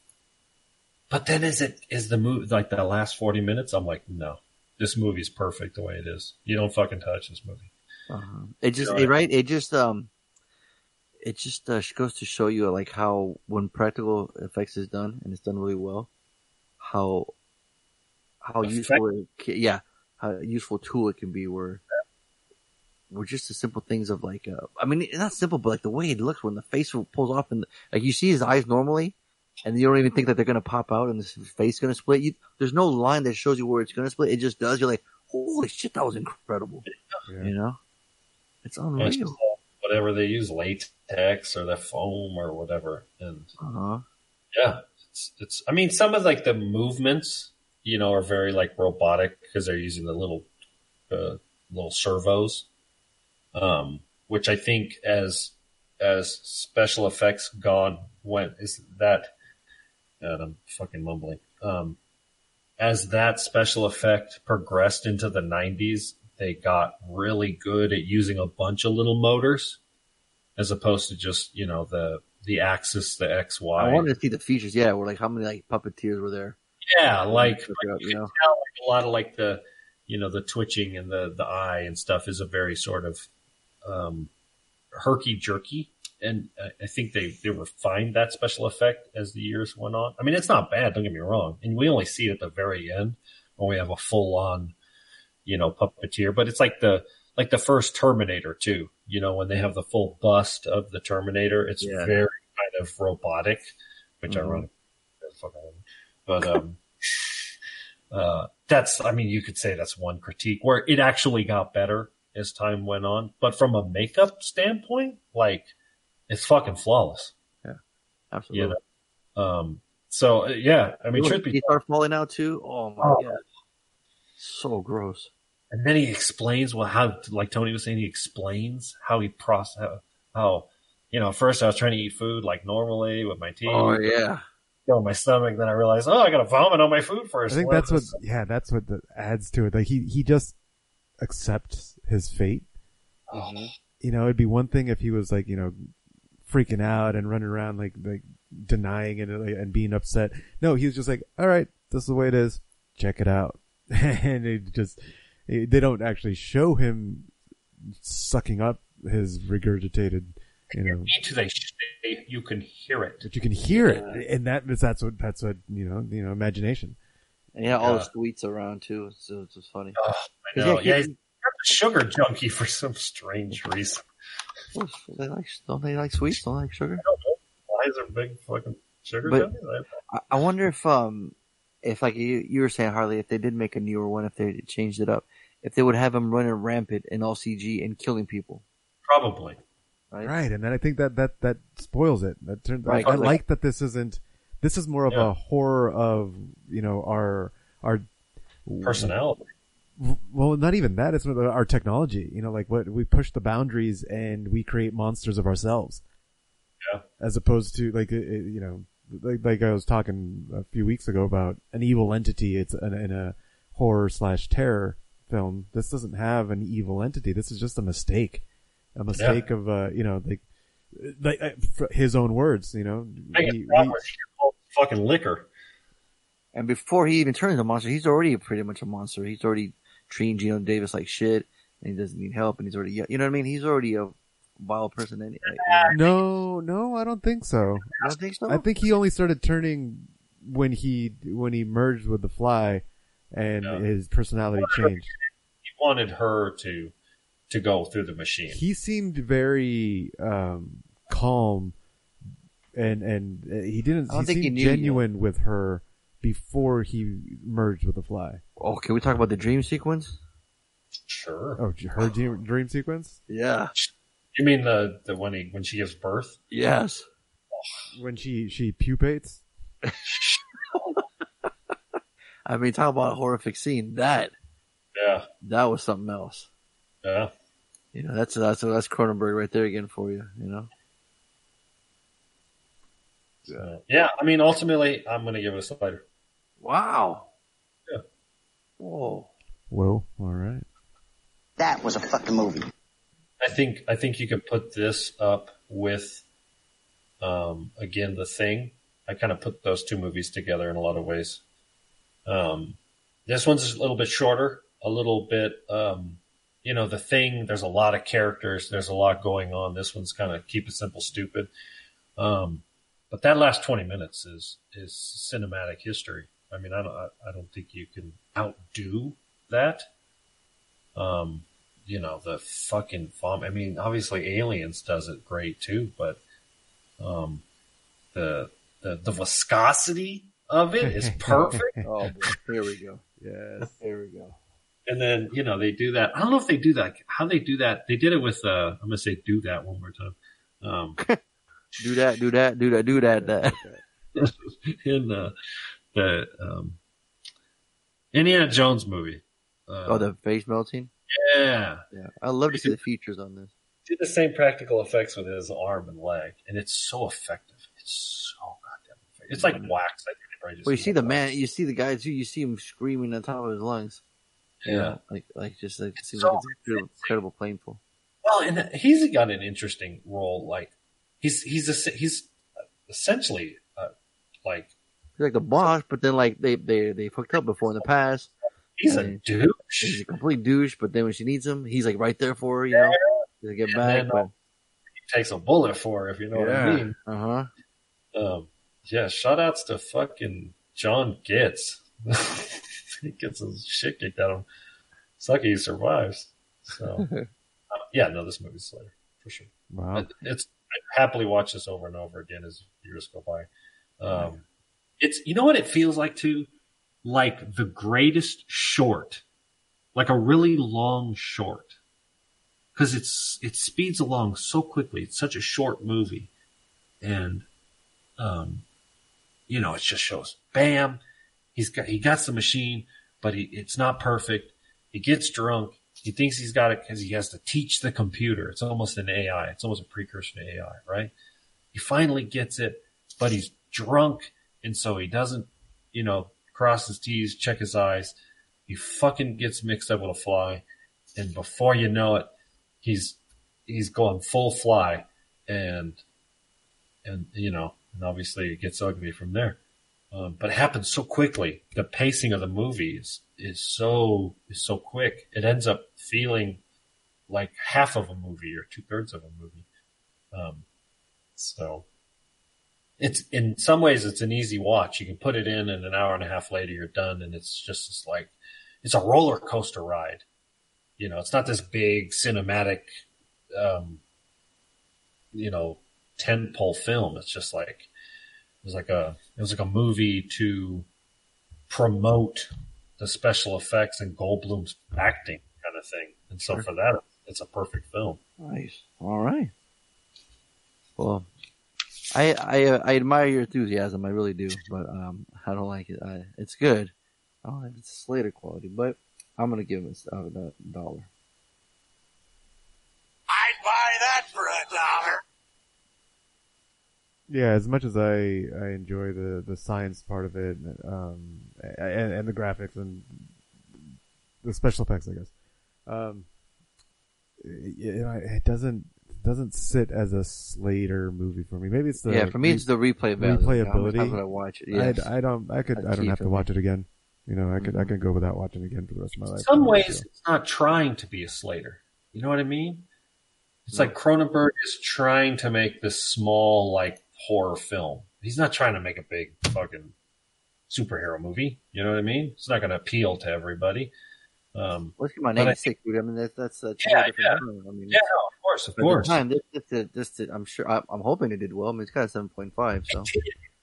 but then is it is the movie like the last forty minutes? I'm like, no, this movie's perfect the way it is. You don't fucking touch this movie. Uh-huh. It just, Right. it, right? It just, um, it just uh, goes to show you like how when practical effects is done and it's done really well, how how useful, it ca yeah, how useful tool it can be. Where, where just the simple things of like, uh, I mean, not simple, but like the way it looks when the face pulls off and like you see his eyes normally, and you don't even think that they're gonna pop out and his face gonna split. You, there's no line that shows you where it's gonna split. It just does. You're like, holy shit, that was incredible. You know, it's unreal. Whatever they use, latex or the foam or whatever, and Uh-huh. Yeah, it's, it's. I mean, some of like the movements, you know, are very like robotic because they're using the little, uh, little servos. Um, which I think as as special effects gone went is that. God, I'm fucking mumbling. Um, as that special effect progressed into the 90s, they got really good at using a bunch of little motors as opposed to just you know the the axis, the X Y. I wanted to see the features. Yeah, where like how many like puppeteers were there? Yeah, like, like up, you know? tell like a lot of like the you know the twitching and the the eye and stuff is a very sort of um herky jerky and I- I think they they refined that special effect as the years went on. I mean, it's not bad. Don't get me wrong, and we only see it at the very end when we have a full on you know puppeteer, but it's like the like the first Terminator too. You know, when they have the full bust of the Terminator, it's Yeah. very kind of robotic, which Mhm. ironic. But um, (laughs) uh, that's I mean, you could say that's one critique where it actually got better as time went on. But from a makeup standpoint, like it's fucking flawless. Yeah. Absolutely. You know? Um. So uh, yeah, I mean, Look, truth be he started falling out too. Oh my Oh. god, so gross. And then he explains well how, like Tony was saying, he explains how he process how, how, you know, first I was trying to eat food like normally with my teeth. Oh yeah, Fill my stomach. Then I realized, oh, I got to vomit on my food first. I first. think that's what, yeah, that's what the, adds to it. Like he, he just accepts his fate. Oh, You know, it'd be one thing if he was like, you know, freaking out and running around like, like denying it and, and being upset. No, he was just like, all right, this is the way it is. Check it out. (laughs) and it just, it, they don't actually show him sucking up his regurgitated, you know, into they say you can hear it. but you can hear it. And that, that's what, that's what, you know, you know, imagination. and yeah, all Yeah. the sweets around too. So it's just funny. Oh, I 'Cause, know. yeah, Yeah, he's a sugar junkie for some strange reason. They like, don't they like sweets? Don't they like sugar? Why is there big fucking sugar But- junkies? I- I, I wonder if um if like you, you were saying Harley, if they did make a newer one, if they changed it up, if they would have him running rampant in all CG and killing people. Probably. Right. Right, and then I think that that that spoils it. That turns. Right, I, I like- like that this isn't. This is more of Yeah. a horror of you know our our Personality. Well, not even that. It's our technology. You know, like what we push the boundaries and we create monsters of ourselves. Yeah. As opposed to like it- it- you know, like like I was talking a few weeks ago about an evil entity. It's an, in a horror slash terror film. This doesn't have an evil entity. This is just a mistake. A mistake of uh, you know, like like uh, his own words. You know, Biggest We- problem we- is he fucking liquor. And before he even turns into a monster, he's already pretty much a monster. He's already treating Geena Davis like shit, and he doesn't need help, and he's already, you know what I mean? He's already a vile person. Anyway. No, no, I don't think so. I don't think so. I think he only started turning when he when he merged with the Fly, and Yeah. his personality changed. He wanted her to to go through the machine. He seemed very um, calm, and and uh, he didn't. I don't He think he seemed knew yet. genuine with her before he merged with the Fly. Oh, can we talk about the dream sequence? Sure. Oh, her dream, dream sequence Yeah. You mean the the when he when she gives birth? Yes. when she she pupates. (laughs) I mean, talk about a horrific scene. That Yeah. that was something else. Yeah. You know, that's that's that's Cronenberg right there again for you. You know. So, yeah. I mean, ultimately, I'm going to give it a slider. Wow. Yeah. Whoa. Whoa! All right. That was a fucking movie. I think I think you can put this up with, um, again, the thing. I kind of put those two movies together in a lot of ways. Um, this one's a little bit shorter, a little bit, um, you know, the thing. There's a lot of characters. There's a lot going on. This one's kind of keep it simple, stupid. Um, but that last 20 minutes is is cinematic history. I mean, I don't I, I don't think you can outdo that. Um, you know, the fucking vom. I mean, obviously Aliens does it great too, but um, the the the viscosity of it is (laughs) perfect. Oh, (laughs) boy. here we go. Yes. Here we go. And then, you know, they do that. I don't know if they do that. How they do that. They did it with, uh, I'm going to say do that one more time. Um, (laughs) Do that. Do that. Do that. Do that. That. in the, the, um, Indiana Jones movie. Uh, Oh, the face melting. yeah. Yeah, I love to see the features on this. Did the same practical effects with his arm and leg, and it's so effective. It's so goddamn effective. It's like wax. I think they probably just Well, you see the man, you see the guy too. You see him screaming on top of his lungs. You Yeah. know, like like just like it seems So like it's incredible, incredible painful. Well, and he's got an interesting role. Like he's he's a, he's essentially uh, like He's like the boss, but then like they they they fucked up before in the past. he's a And douche. He's a complete douche, but then when she needs him, he's like right there for her. You know, to get And back. then, But, He takes a bullet for her, if you know what I mean. Uh huh. Um, yeah, shout outs to fucking John Getz. (laughs) he gets his shit kicked out of him. It's lucky he survives. So, (laughs) uh, yeah, no, this movie's Slater for sure. Wow. But It's I happily watch this over and over again as years go by. Um, it's you know what it feels like too, like the greatest short, like a really long short, because it's it speeds along so quickly. It's such a short movie, and um, you know, it just shows bam, he's got he got the machine, but he, it's not perfect. He gets drunk. He thinks he's got it because he has to teach the computer. It's almost an AI. It's almost a precursor to AI, right? He finally gets it, but he's drunk, and so he doesn't, you know, cross his T's, check his I's. He fucking gets mixed up with a fly, and before you know it, he's he's going full fly, and and you know, and obviously it gets ugly from there. Um, but it happens so quickly. The pacing of the movie is, is so is so quick. It ends up feeling like half of a movie or two thirds of a movie. Um, so it's in some ways it's an easy watch. You can put it in, and an hour and a half later you're done, and it's just this like it's a roller coaster ride. You know, it's not this big cinematic, um, you know, tentpole film. It's just like it was like a it was like a movie to promote the special effects and Goldblum's acting kind of thing. And so for that, it's a perfect film. Nice. All right. Well, I I uh, I admire your enthusiasm. I really do, but um, I don't like it. I, it's good. I don't think it's Slater quality, but I'm gonna give it a a dollar. I'd buy that for a dollar. Yeah, as much as I I enjoy the the science part of it, um, and, and the graphics and the special effects, I guess, um, it, you know, it doesn't doesn't sit as a Slater movie for me. Maybe it's the Yeah, for me it's the replay value. replayability. How would I watch it? Yes. I, I don't I could That's I don't have for to me. watch it again. You know, I could Mm-hmm. I could go without watching it again for the rest of my life. In some So- ways, it's not trying to be a Slater. You know what I mean? It's like Cronenberg is trying to make this small, like, horror film. He's not trying to make a big fucking superhero movie. You know what I mean? It's not going to appeal to everybody. Um, Let's get my I name sick, dude. I mean, that's that's Yeah, a different yeah. film. I mean, yeah, no, of course, of course. time, this, this, this, this, this- I'm sure. I, I'm hoping it did well. I mean, it's got a seven point five. So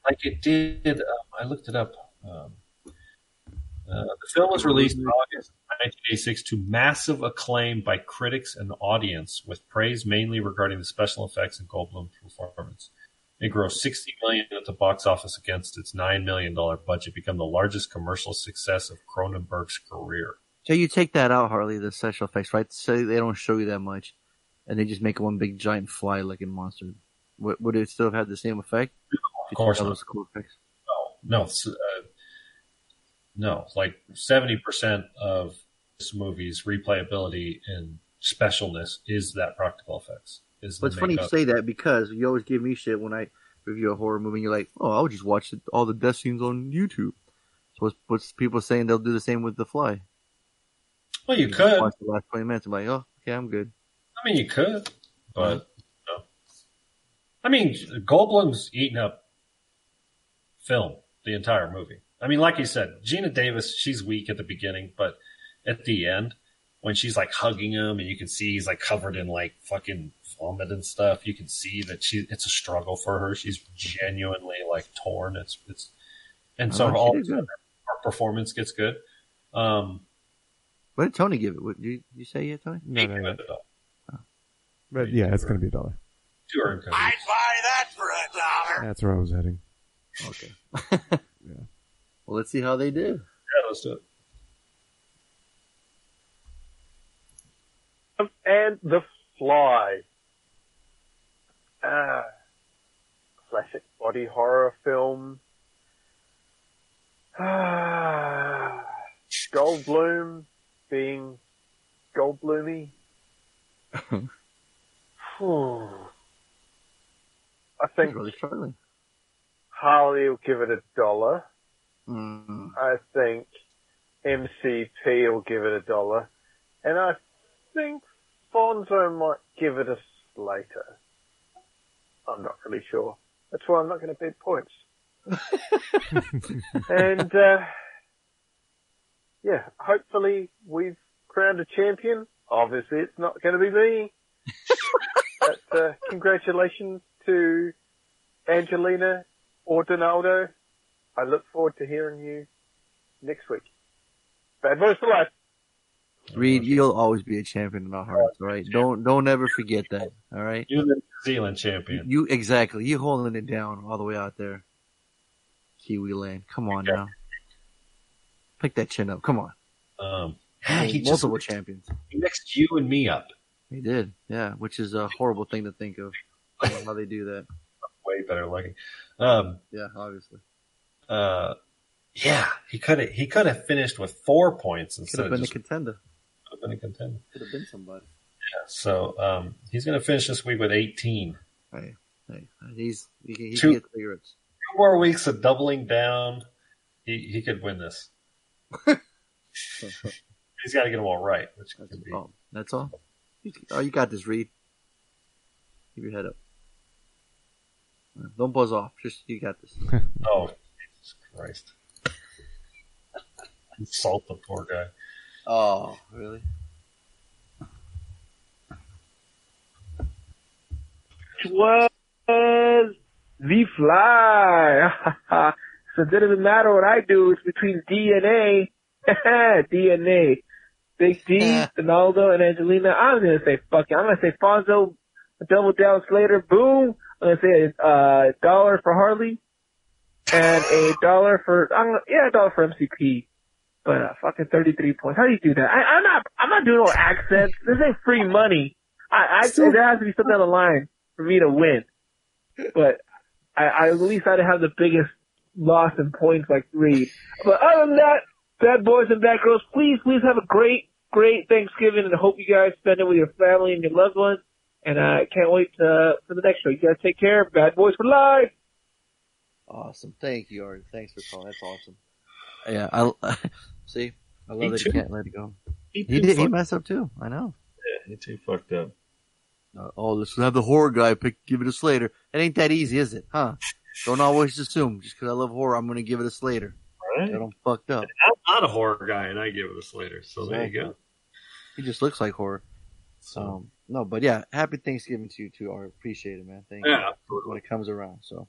like it did. Um, I looked it up. Um, uh, the film was released in August 1986 to massive acclaim by critics and the audience, with praise mainly regarding the special effects and Goldblum's performance. It grossed 60 million at the box office against its nine million dollar budget, become the largest commercial success of Cronenberg's career. So you take that out, Harley, the special effects, right? So they don't show you that much, and they just make one big giant fly-looking monster. Would, would it still have had the same effect? Of course not. cool effects. No, s- uh, no, like 70% of this movie's replayability and specialness is that practical effects. Is But it's funny you say that because you always give me shit when I review a horror movie. and You're like, oh, I'll just watch all the death scenes on YouTube. So what's, what's people saying they'll do the same with The Fly? Well, you just could. Watch the last 20 minutes. I'm like, oh, okay, I'm good. I mean, you could, but no. I mean, Goldblum's eating up film the entire movie. I mean, like you said, Geena Davis, she's weak at the beginning, but at the end, when she's like hugging him and you can see he's like covered in like fucking vomit and stuff, you can see that she it's a struggle for her. She's genuinely like torn. It's it's and so Oh, all did of a sudden her performance gets good. Um, What did Tony give it? What, did you, you say yeah, Tony? No, no, no. But yeah, it's going to be a dollar. Two earned. I'd buy that for a dollar. That's where I was heading. Okay. (laughs) Yeah. Well, let's see how they do. Yeah, let's do it. And The Fly. Uh, classic body horror film. Ah, Goldblum being Goldbloomy. (laughs) I think really struggling. Harley will give it a dollar. Mm. I think MCP will give it a dollar. And I think Fonzo might give it a Slater. I'm not really sure. That's why I'm not going to bid points. (laughs) and, uh, yeah, hopefully we've crowned a champion. Obviously it's not going to be me. (laughs) but, uh, congratulations to Angelina or Donaldo. I look forward to hearing you next week. Bad boys for life. Reed, you'll always be a champion in our hearts, all right? Don't don't ever forget that, all right? You're the New Zealand champion. You exactly. You holding it down all the way out there, Kiwi land. Come on now, pick that chin up. Come on. Um, he just multiple champions. he mixed you and me up. He did, yeah, which is a horrible thing to think of. I don't know how they do that. (laughs) Way better looking. Um, Yeah, obviously. uh, yeah, he could have he could have finished with four points Could instead have of been a contender. Could have been a contender. Could have been somebody. Yeah, so um, he's going to finish this week with 18. Hey, hey, he's he, he Two- can get cigarettes. Two more weeks of doubling down. He he could win this. (laughs) He's got to get them all right, which could be. Oh, that's all. Oh, you got this, Reed. Keep your head up. Don't buzz off. Just you got this. (laughs) Oh, Jesus Christ! Insult the poor guy. Oh, really? was the fly. (laughs) so it doesn't matter what I do. It's between DNA, (laughs) DNA, Big D, (laughs) Ronaldo, and Angelina. I'm gonna say fuck it. I'm gonna say Fonzo, double down Slater, boom. I'm gonna say a uh, dollar for Harley, and a dollar for I'm gonna, yeah, a dollar for MCP. But uh, fucking 33 points. How do you do that? I, I'm not. I'm not doing no accents. This ain't free money. I, I there has to be something on the line for me to win. But I, I at least I didn't have the biggest loss in points like Reed. But other than that, bad boys and bad girls, please, please have a great, great Thanksgiving, and I hope you guys spend it with your family and your loved ones. And I can't wait uh, for the next show. You guys take care. Bad boys for life. Awesome. Thank you, Art. Thanks for calling. That's awesome. Yeah, I (laughs) see. I love Me that too. you can't let it go. He He did did. He messed up too. I know. Yeah, he too fucked up. Uh, oh, let's have the horror guy pick, give it a Slater. It ain't that easy, is it? Huh? Don't always assume just because I love horror, I'm going to give it a Slater. Right? That I'm fucked up. I'm not a horror guy, and I give it a Slater. So there you go. He just looks like horror. Um, no, but yeah, happy Thanksgiving to you too, I Appreciate it, man. Thank you. Yeah, absolutely. When it comes around, so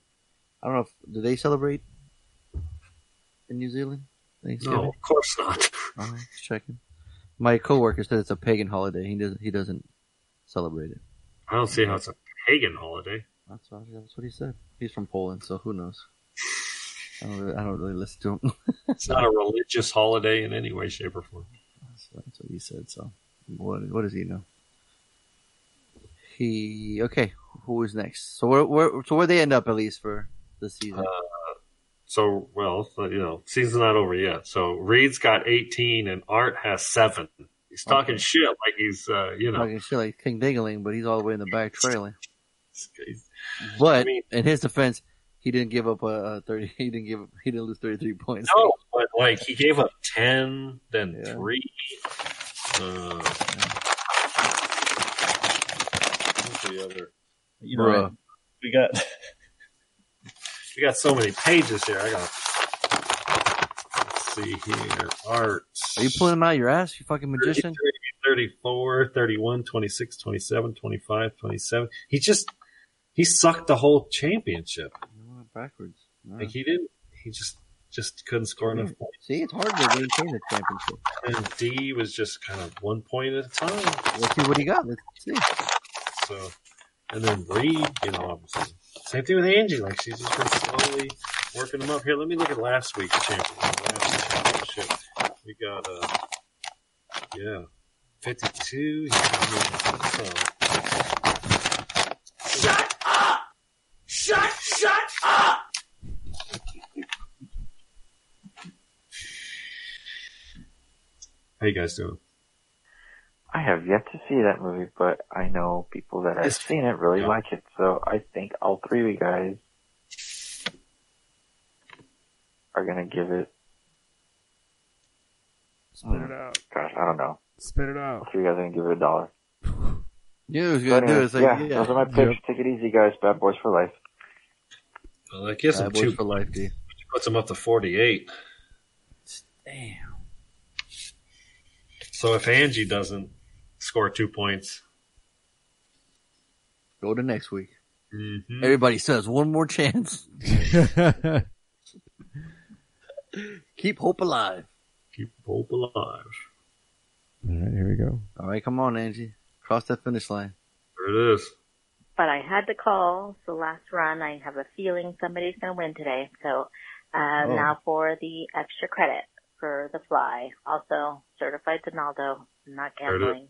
I don't know if do they celebrate in New Zealand Thanksgiving? No, of course not. Uh-huh, just checking. My coworker said it's a pagan holiday. He doesn't. He doesn't celebrate it. I don't see how it's a pagan holiday. That's what, that's what he said. He's from Poland, so who knows? I don't really, I don't really listen to him. (laughs) It's not a religious holiday in any way, shape, or form. That's, that's what he said. So, what what does he know? He okay. Who is next? So where, where so where they end up at least for the season? Uh, so, well, you know, season's not over yet. So Reed's got 18 and Art has seven. He's talking Okay. shit like he's, uh, you know, Talking shit like King Dingaling, but he's all the way in the back trailing. But I mean- in his defense, he didn't give up a, a thirty. (laughs) He didn't give. Up he didn't lose thirty three points. no, but like he gave up 10, then Yeah. three. Uh, what's the other? You know, Bruh. we got (laughs) we got so many pages here. I got. Let's see here. Art. Are you pulling them out your ass? You fucking magician. 34, 31, 26, 27, 25, 27. He just, he sucked the whole championship. Backwards. No. Like he didn't, he just, just couldn't score enough points. See, it's hard to maintain the championship. And D was just kind of one point at a time. Let's see what he got. Let's see. So, and then Reed, you know, obviously. Same thing with Angie. Like she's just been slowly working them up. Here, let me look at last week's championship. Last championship. We got, uh, yeah, 52. So, Shut up! Shut, shut up! how you guys doing? I have yet to see that movie, but I know people that have It's- seen it really yeah. like it. So I think all three of you guys are gonna give it. Spit it out. Gosh, I don't know. Spit it All out. three you guys are gonna give it a dollar. You was gonna do it. It's like, yeah, yeah, those are my picks. Take it easy, guys. Bad boys for life. Well, that gives him Bad boys two. for life, D. Puts him up to 48. Damn. So if Angie doesn't score two points, Go to next week. mhm. Everybody says one more chance. (laughs) Keep hope alive. keep hope alive. All right, here we go. All right, come on, Angie. Cross that finish line. There it is. But I had to call, so last run, I have a feeling somebody's going to win today. So, uh, Oh. now for the extra credit for the fly. Also, certified Donaldo, not There it is. gambling.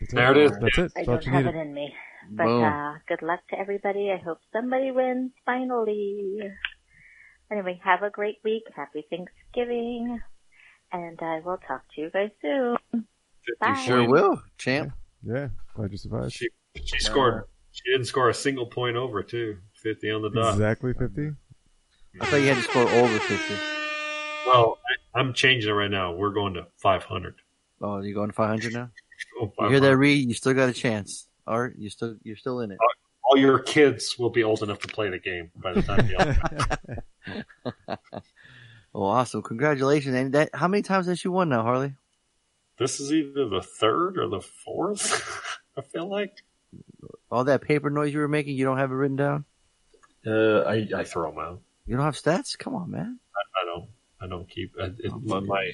That's There it is. That's it. I That's all don't you have needed. it in me. But, uh, good luck to everybody. I hope somebody wins finally. Anyway, have a great week. Happy Thanksgiving. And I will talk to you guys soon. 50 Bye. Sure will, champ. Yeah, glad you survived. She, she scored. She didn't score a single point over, too. 50 on the dot. Exactly 50? I thought you had to score over 50. Well, I, I'm changing it right now. We're going to 500. Oh, you going to 500 now? Oh, You hear that, Reed? You still got a chance. Art, you still, you're still in it. All your kids will be old enough to play the game by the time you (laughs) Oh, awesome. Congratulations. And that, how many times has she won now, Harley? This is either the third or the fourth. (laughs) I feel like. All that paper noise you were making, you don't have it written down? Uh, I I throw them out. You don't have stats? Come on, man. I, I don't. I don't keep. I, it, my, my, my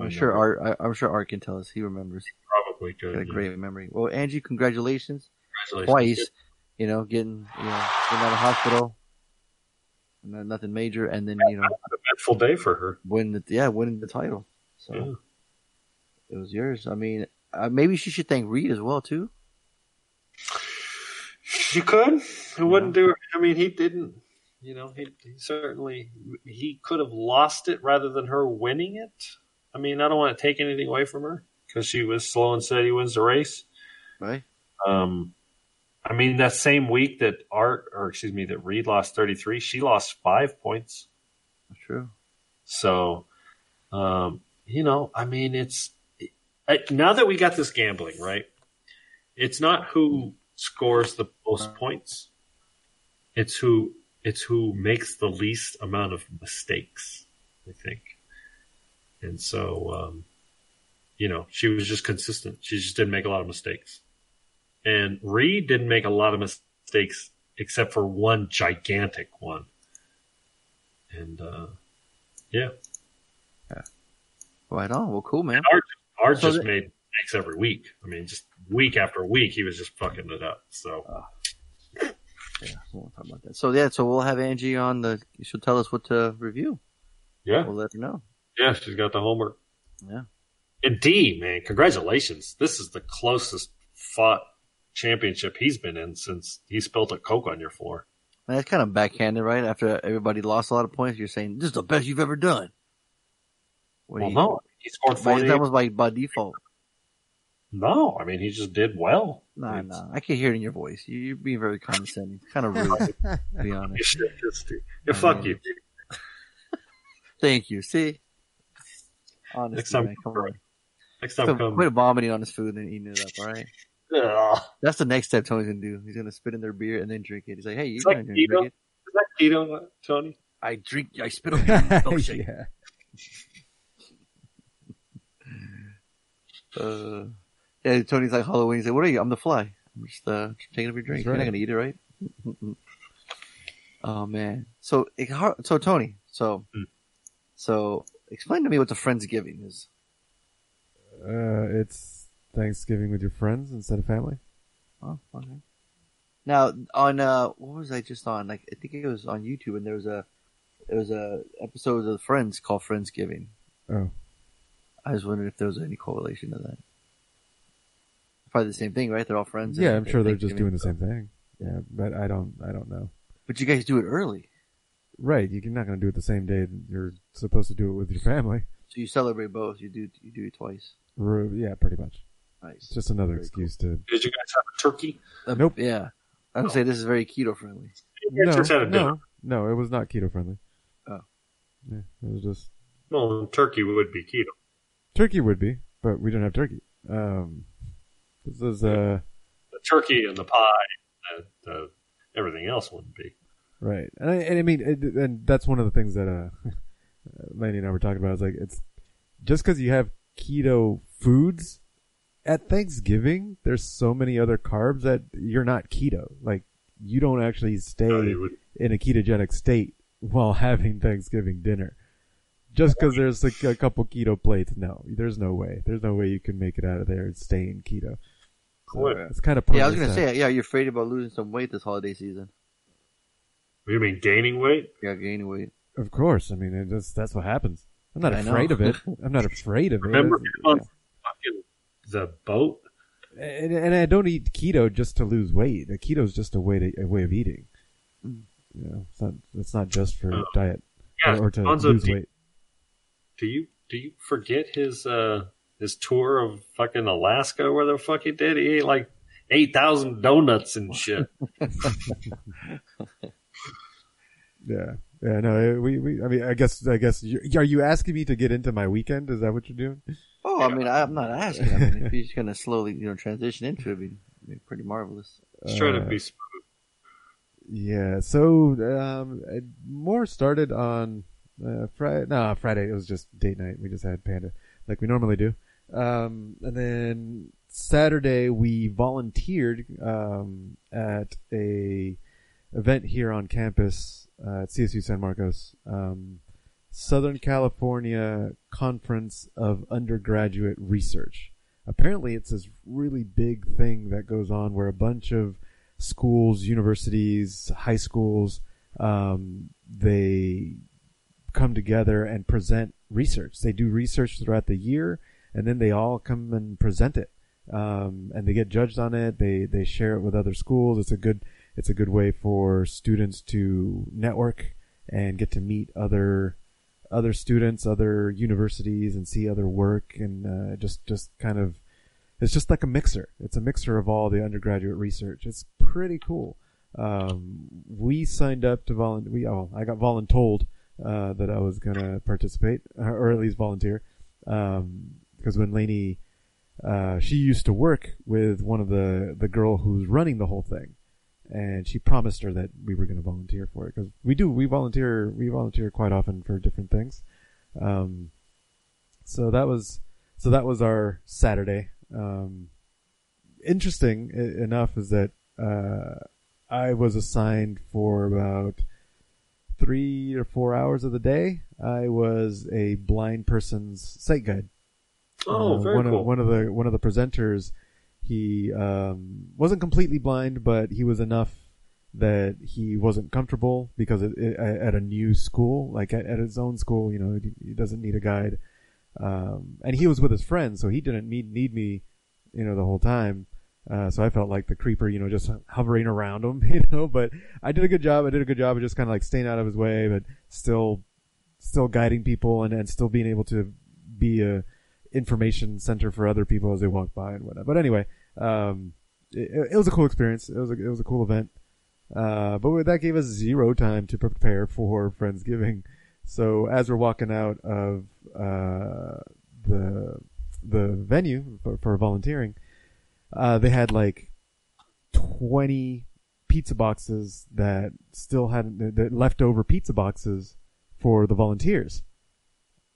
I'm sure Art, I, I'm sure Art can tell us. He remembers. probably Got a could. great memory. Well, Angie, congratulations. Congratulations. Twice. You know, getting, you know, getting out of hospital. No- Nothing major. And then, you know, An eventful day for her. win the, yeah, winning the title. So Yeah. it was yours. I mean, uh, maybe she should thank Reed as well, too. She could. It wouldn't do. I mean, he didn't. You know, he, he certainly he could have lost it rather than her winning it. I mean, I don't want to take anything away from her because she was slow and steady wins the race. Right? Um, I mean, that same week that Art, or excuse me, that Reed lost 33, she lost five points. That's true. So, um, you know, I mean, it's I, now that we got this gambling right. It's not who scores the most points. It's who it's who makes the least amount of mistakes. I think, and so um, you know, she was just consistent. She just didn't make a lot of mistakes. And Reed didn't make a lot of mistakes except for one gigantic one. And uh, yeah, Right on. Well, cool, man. Art, Art So just the- made mistakes every week. I mean, just week after week, he was just fucking it up. So Yeah, we won't talk about that. So yeah, so we'll have Angie on the. She'll tell us what to review. yeah, We'll let her know. Yeah, she's got the homework. Yeah. And D, man, congratulations! This is the closest fought championship he's been in since he spilled a coke on your floor. And that's kind of backhanded, right? After everybody lost a lot of points, you're saying this is the best you've ever done. When Well, he- no, he scored but forty. That was by by default. No, I mean he just did well. Nah, nah. I can hear it in your voice. You- You're being very condescending. It's Kind of rude, (laughs) to be You honest. yeah, fuck you. Thank you. See, honestly, Next time, man, come on. next time So come. quit vomiting on his food and eating it up. All right. Ugh. That's the next step Tony's gonna do. He's gonna spit in their beer and then drink it. He's like, "Hey, you It's going like to keto. drink it?" Is that keto, Tony? I drink. I spit on (laughs) your milkshake. yeah. (laughs) Uh, yeah, Tony's like Halloween. He's like, "What are you? I'm the fly. I'm just uh, taking up your drink. That's You're not gonna eat it, right?" (laughs) oh man. So, it, so Tony. So, Hmm. so explain to me what the friendsgiving is. Uh, it's Thanksgiving with your friends instead of family. Oh, okay. Now on uh, what was I just on? Like I think it was on YouTube, and there was a there was a episode of Friends called Friendsgiving. Oh. I was wondering if there was any correlation to that. Probably the same thing, right? They're all friends. Yeah, I'm sure they're just doing the same thing. Yeah, but I don't, I don't know. But you guys do it early, Right, you're not going to do it the same day that you're supposed to do it with your family. so you celebrate both. You do you do it twice. Yeah, pretty much. Nice. It's just another excuse to. Did you guys have a turkey? Uh, Nope. Yeah. I would say this is very keto friendly. No, just had a dinner. no, no, it was not keto friendly. Oh. Yeah, it was just Well, turkey would be keto. turkey would be, but we don't have turkey. Um, this is uh The turkey and the pie, and the, everything else wouldn't be. Right, and I, and I mean, it, and that's one of the things that uh, (laughs) Laney and I were talking about. Is like it's just because you have keto foods at Thanksgiving, there's so many other carbs that you're not keto. Like you don't actually stay in a ketogenic state while (laughs) having Thanksgiving dinner. Just because there's like a couple keto plates, no, there's no way. There's no way you can make it out of there and stay in keto. So, uh, it's kind of Yeah, I was gonna say, yeah, you're afraid about losing some weight this holiday season. You mean gaining weight? Yeah, gaining weight. Of course, I mean it just, that's what happens. I'm not I know. afraid of it. (laughs) I'm not afraid of it. Remember It's- on fucking the boat? and, and I don't eat keto just to lose weight. Keto is just a way to a way of eating. Mm. You know, it's not it's not just for Oh. diet Yeah, or, or to Bonzo, lose do- weight. Do you do you forget his uh his tour of fucking Alaska where the fuck he did? He ate like eight thousand donuts and shit. (laughs) (laughs) Yeah, yeah. No, we, we. I mean, I guess I guess you, are you asking me to get into my weekend? Is that what you're doing? Oh, I mean, I, I'm not asking. I mean, if you're just gonna slowly, you know, transition into it, it'd be, pretty marvelous. Just trying to Uh, be smooth. Yeah. So um, more started on uh, Friday. No, Friday. It was just date night. We just had Panda like we normally do. Um, and then Saturday we volunteered um, at a event here on campus uh, at CSU San Marcos. Um, Southern California Conference of Undergraduate Research. Apparently, it's this really big thing that goes on where a bunch of schools, universities, high schools, um, they come together and present research. They do research throughout the year, and then they all come and present it. Um, and they get judged on it. They they share it with other schools. It's a good it's a good way for students to network and get to meet other other students, other universities, and see other work, and uh, just just kind of it's just like a mixer. It's a mixer of all the undergraduate research. It's pretty cool. Um, we signed up to volunteer. We oh, I got voluntold uh, that I was gonna participate or at least volunteer because when Lainey uh, she used to work with one of the the girl who's running the whole thing, and she promised her that we were going to volunteer for it because we do we volunteer we volunteer quite often for different things. Um, so that was so that was our Saturday. Um, interesting enough is that uh, I was assigned for about three or four hours of the day. I was a blind person's sight guide. Oh, Uh, very one cool. Of, one of the one of the presenters, he um, wasn't completely blind, but he was enough that he wasn't comfortable because it, it, at a new school, like at, at his own school, you know, he, doesn't need a guide. Um, and he was with his friends, so he didn't need need me, you know, the whole time. Uh, so I felt like the creeper, you know, just hovering around him, (laughs) you know. But I did a good job. I did a good job of just kind of like staying out of his way, but still, still guiding people and, and still being able to be a information center for other people as they walk by and whatnot. But anyway, um, it, it was a cool experience. It was a, it was a cool event. Uh, but that gave us zero time to prepare for Friendsgiving. So as we're walking out of, uh, the, the venue for, for volunteering, uh, they had like 20 pizza boxes that still had the, the leftover pizza boxes for the volunteers.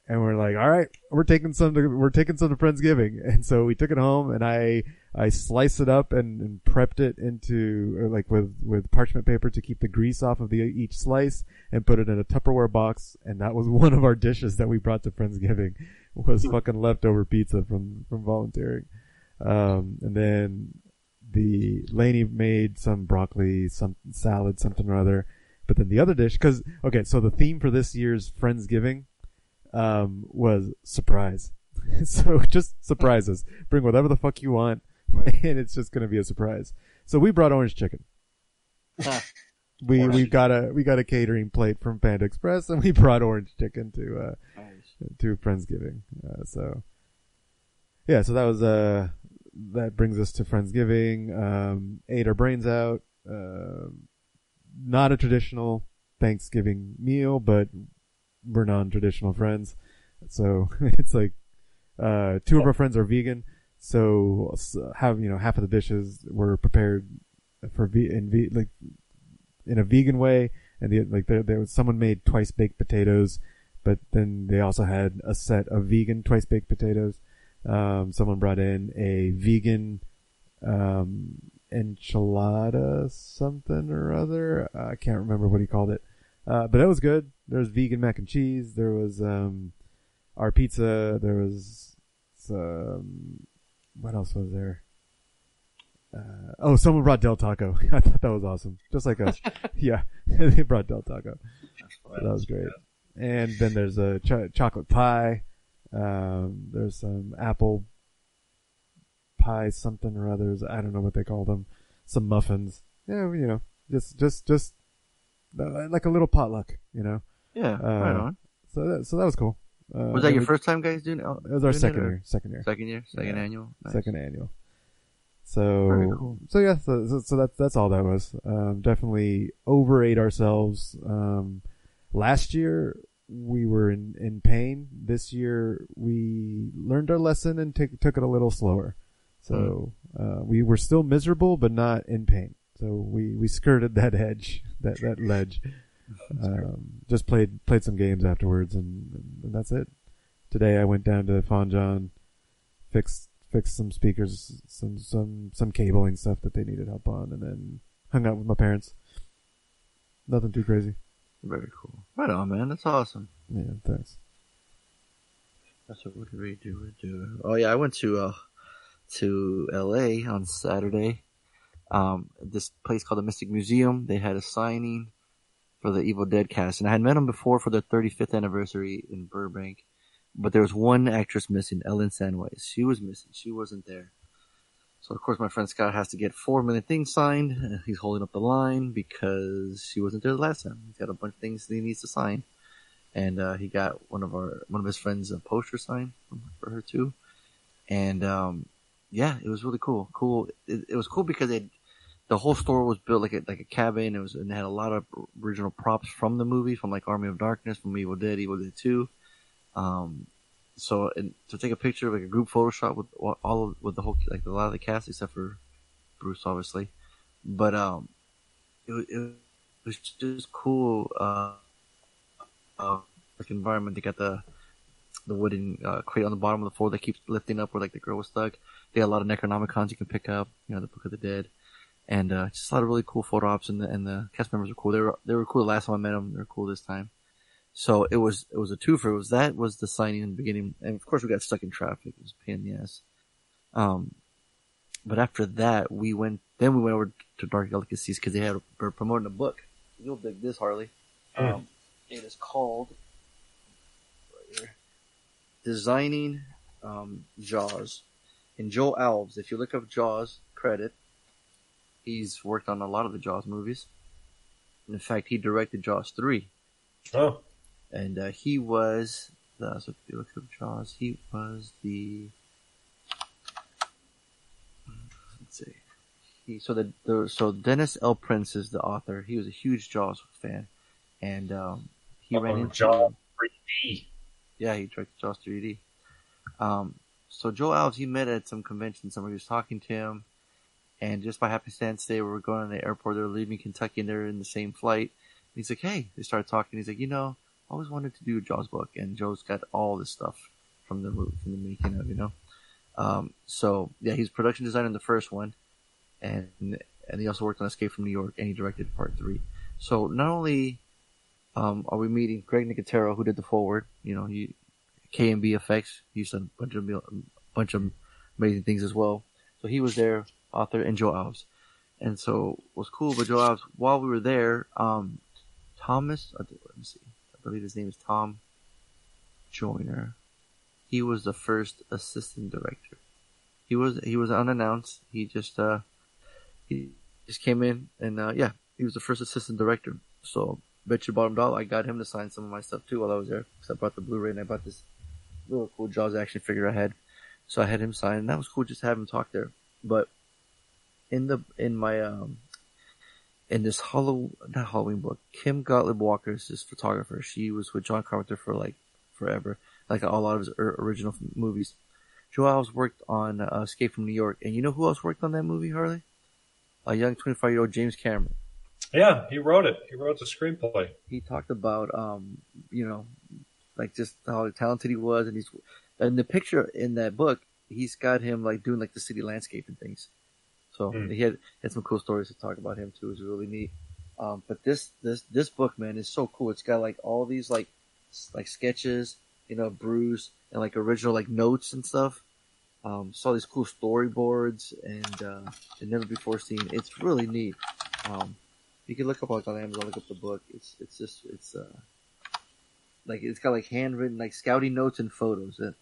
And we're like, all right, we're taking some to, we're taking some to Friendsgiving. (laughs) And so we took it home and I, I sliced it up and, and prepped it into, like with, with parchment paper to keep the grease off of the, each slice and put it in a Tupperware box. And that was (laughs) one of our dishes that we brought to Friendsgiving (laughs) was fucking leftover pizza from, from volunteering. Um, and then the Laney made some broccoli, some salad, something or other. But then the other dish, cause, okay, so the theme for this year's Friendsgiving, um, was surprise. (laughs) so just surprises. Bring whatever the fuck you want, (laughs) and it's just gonna be a surprise. So we brought orange chicken. (laughs) we we got a we got a catering plate from Panda Express, and we brought orange chicken to uh to Friendsgiving. Uh, so yeah, so that was uh that brings us to Friendsgiving. Um, ate our brains out. Um not a traditional Thanksgiving meal, but we're non-traditional friends. So (laughs) it's like, uh, two of our friends are vegan. So have, you know, half of the dishes were prepared for ve- in ve- like in a vegan way. And the, like there, there was someone made twice baked potatoes, but then they also had a set of vegan twice baked potatoes. Um, someone brought in a vegan, um, enchilada something or other. I can't remember what he called it. Uh, but it was good. There was vegan mac and cheese. There was, um, our pizza. There was, um, what else was there? Uh, oh, someone brought Del Taco. (laughs) I thought that was awesome. Just like us. (laughs) yeah. (laughs) they brought Del Taco. So that was great. And then there's a ch- chocolate pie. Um, there's some apple pie something or others. I don't know what they call them. Some muffins. Yeah, you know, just, just, just, like a little potluck, you know? Yeah, Uh, right on. So that, so that was cool. Uh, Was that your we- first time, guys, doing? It It was our second year. Second year. Second year. Second Yeah. annual. Nice. Second annual. So, cool. so yeah, so, so, so that's, that's all that was. Um, definitely overate ourselves. Um, last year we were in, in pain. This year we learned our lesson and took took it a little slower. So, uh, we were still miserable, but not in pain. So we, we skirted that edge, that, that ledge. Um, just played, played some games afterwards and, and that's it. Today I went down to Fonjon, fixed, fixed some speakers, some, some, some cabling stuff that they needed help on and then hung out with my parents. Nothing too crazy. Very cool. Right on, man. That's awesome. Yeah, thanks. That's what we do? We do. Oh yeah, I went to uh to L.A. on Saturday. Um, this place called the Mystic Museum. They had a signing for the Evil Dead cast, and I had met them before for their 35th anniversary in Burbank. But there was one actress missing, Ellen Sandweiss. She was missing. She wasn't there. So of course my friend Scott has to get four million things signed. He's holding up the line because she wasn't there the last time. He's got a bunch of things that he needs to sign and uh, he got one of our one of his friends a poster sign for her too. And um, yeah, it was really cool. Cool. It, it was cool because it the whole store was built like a like a cabin. It was and it had a lot of original props from the movie, from like Army of Darkness, from Evil Dead, Evil Dead Two. Um, so and to take a picture of like a group Photoshop with all of, with the whole like a lot of the cast except for Bruce, obviously. But um, it, it was just cool. Uh, uh, like environment. They got the the wooden uh, crate on the bottom of the floor that keeps lifting up where like the girl was stuck. They had a lot of Necronomicons you can pick up. You know, the Book of the Dead, and uh, just a lot of really cool photo ops. And the and the cast members were cool. They were they were cool the last time I met them. They were cool this time. So it was it was a twofer. It was that was the signing in the beginning, and of course we got stuck in traffic. It was a pain in the ass. Um, but after that we went. Then we went over to Dark Delicacies because they had were promoting a book. You'll dig this, Harley. Um, it is called right here, Designing um, Jaws. And Joe Alves, if you look up Jaws credit, he's worked on a lot of the Jaws movies. In fact, he directed Jaws 3. Oh. And uh, he was, the, so if you look up Jaws, he was the, let's see. He, so the, the so Dennis L. Prince is the author. He was a huge Jaws fan, and um, he ran Oh, into Jaws 3D. yeah, he directed Jaws 3D. Um, so Joe Alves, he met at some convention. Somebody was talking to him, and just by happenstance, they were going to the airport. They were leaving Kentucky, and they're in the same flight. And he's like, "Hey," they started talking. He's like, "You know, I always wanted to do a Jaws book," and Joe's got all this stuff from the from the making of, you know. Um, so yeah, he's production designer in the first one, and and he also worked on Escape from New York, and he directed part three. So not only um, are we meeting Greg Nicotero, who did the forward, you know, he KNB effects, he's done a bunch of a bunch of amazing things as well. So he was there, author, and Joe Alves, and so what's cool about Joe Alves, while we were there, um, Thomas, let me see, I believe his name is Tom Joyner. He was the first assistant director. He was he was unannounced. He just uh he just came in and uh yeah, he was the first assistant director. So bet your bottom dollar I got him to sign some of my stuff too while I was there. Because I brought the Blu-ray and I bought this little cool Jaws action figure I had. So I had him sign, and that was cool just to have him talk there. But in the in my um in this Hollow not Halloween book, Kim Gottlieb Walker is this photographer. She was with John Carpenter for like forever, like a lot of his original movies. Joe Alves worked on uh, Escape from New York, and you know who else worked on that movie, Harley? A young 25 year old James Cameron. Yeah, he wrote it. He wrote the screenplay. He talked about, um, you know, like just how talented he was, and he's, and the picture in that book, he's got him like doing like the city landscape and things. So Hmm. he had had some cool stories to talk about him too. It was really neat. Um, but this this this book, man, is so cool. It's got like all these like like sketches, you know, Bruce and like original like notes and stuff. Um, saw these cool storyboards and uh, and never before seen. It's really neat. Um, you can look up like on Amazon, look up the book. It's it's just it's uh like it's got like handwritten like scouting notes and photos and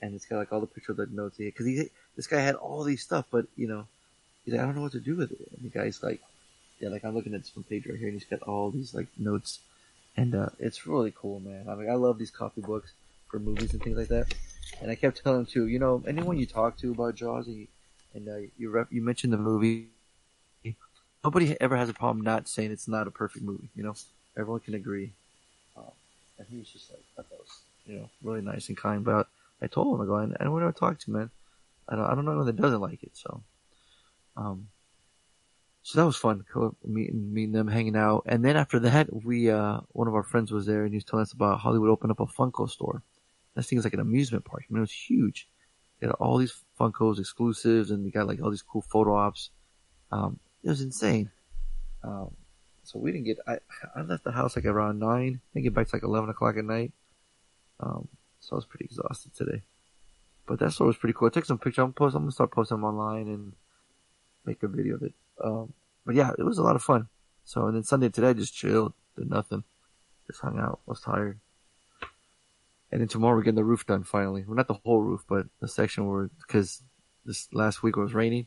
and it's got like all the picture of the notes here because he this guy had all these stuff, but you know he's like I don't know what to do with it. And the guy's like yeah, like I'm looking at this one page right here, and he's got all these like notes, and uh it's really cool, man. I mean I love these copy books for movies and things like that. And I kept telling him too, you know, anyone you talk to about Jaws and you, and uh, you rep, you mentioned the movie nobody ever has a problem not saying it's not a perfect movie. You know, everyone can agree. Um, and he was just like, that was, you know, really nice and kind. But I told him, I go, I don't want to talk to, man. I don't, I don't know anyone that doesn't like it. So, um, so that was fun, meeting, meeting them, hanging out. And then after that, we, uh, one of our friends was there and he was telling us about Hollywood opened up a Funko store. This thing is like an amusement park. I mean, it was huge. They had all these Funkos exclusives and they got like all these cool photo ops. Um, it was insane. Um, so we didn't get. I I left the house like around nine. I get back to like eleven o'clock at night. Um, so I was pretty exhausted today. But that store was pretty cool. I took some pictures. I'm post. I'm gonna start posting them online and make a video of it. Um, but yeah, it was a lot of fun. So and then Sunday today, I just chilled, did nothing, just hung out. Was tired. And then tomorrow we're getting the roof done finally. Well, not the whole roof, but the section where because this last week it was raining,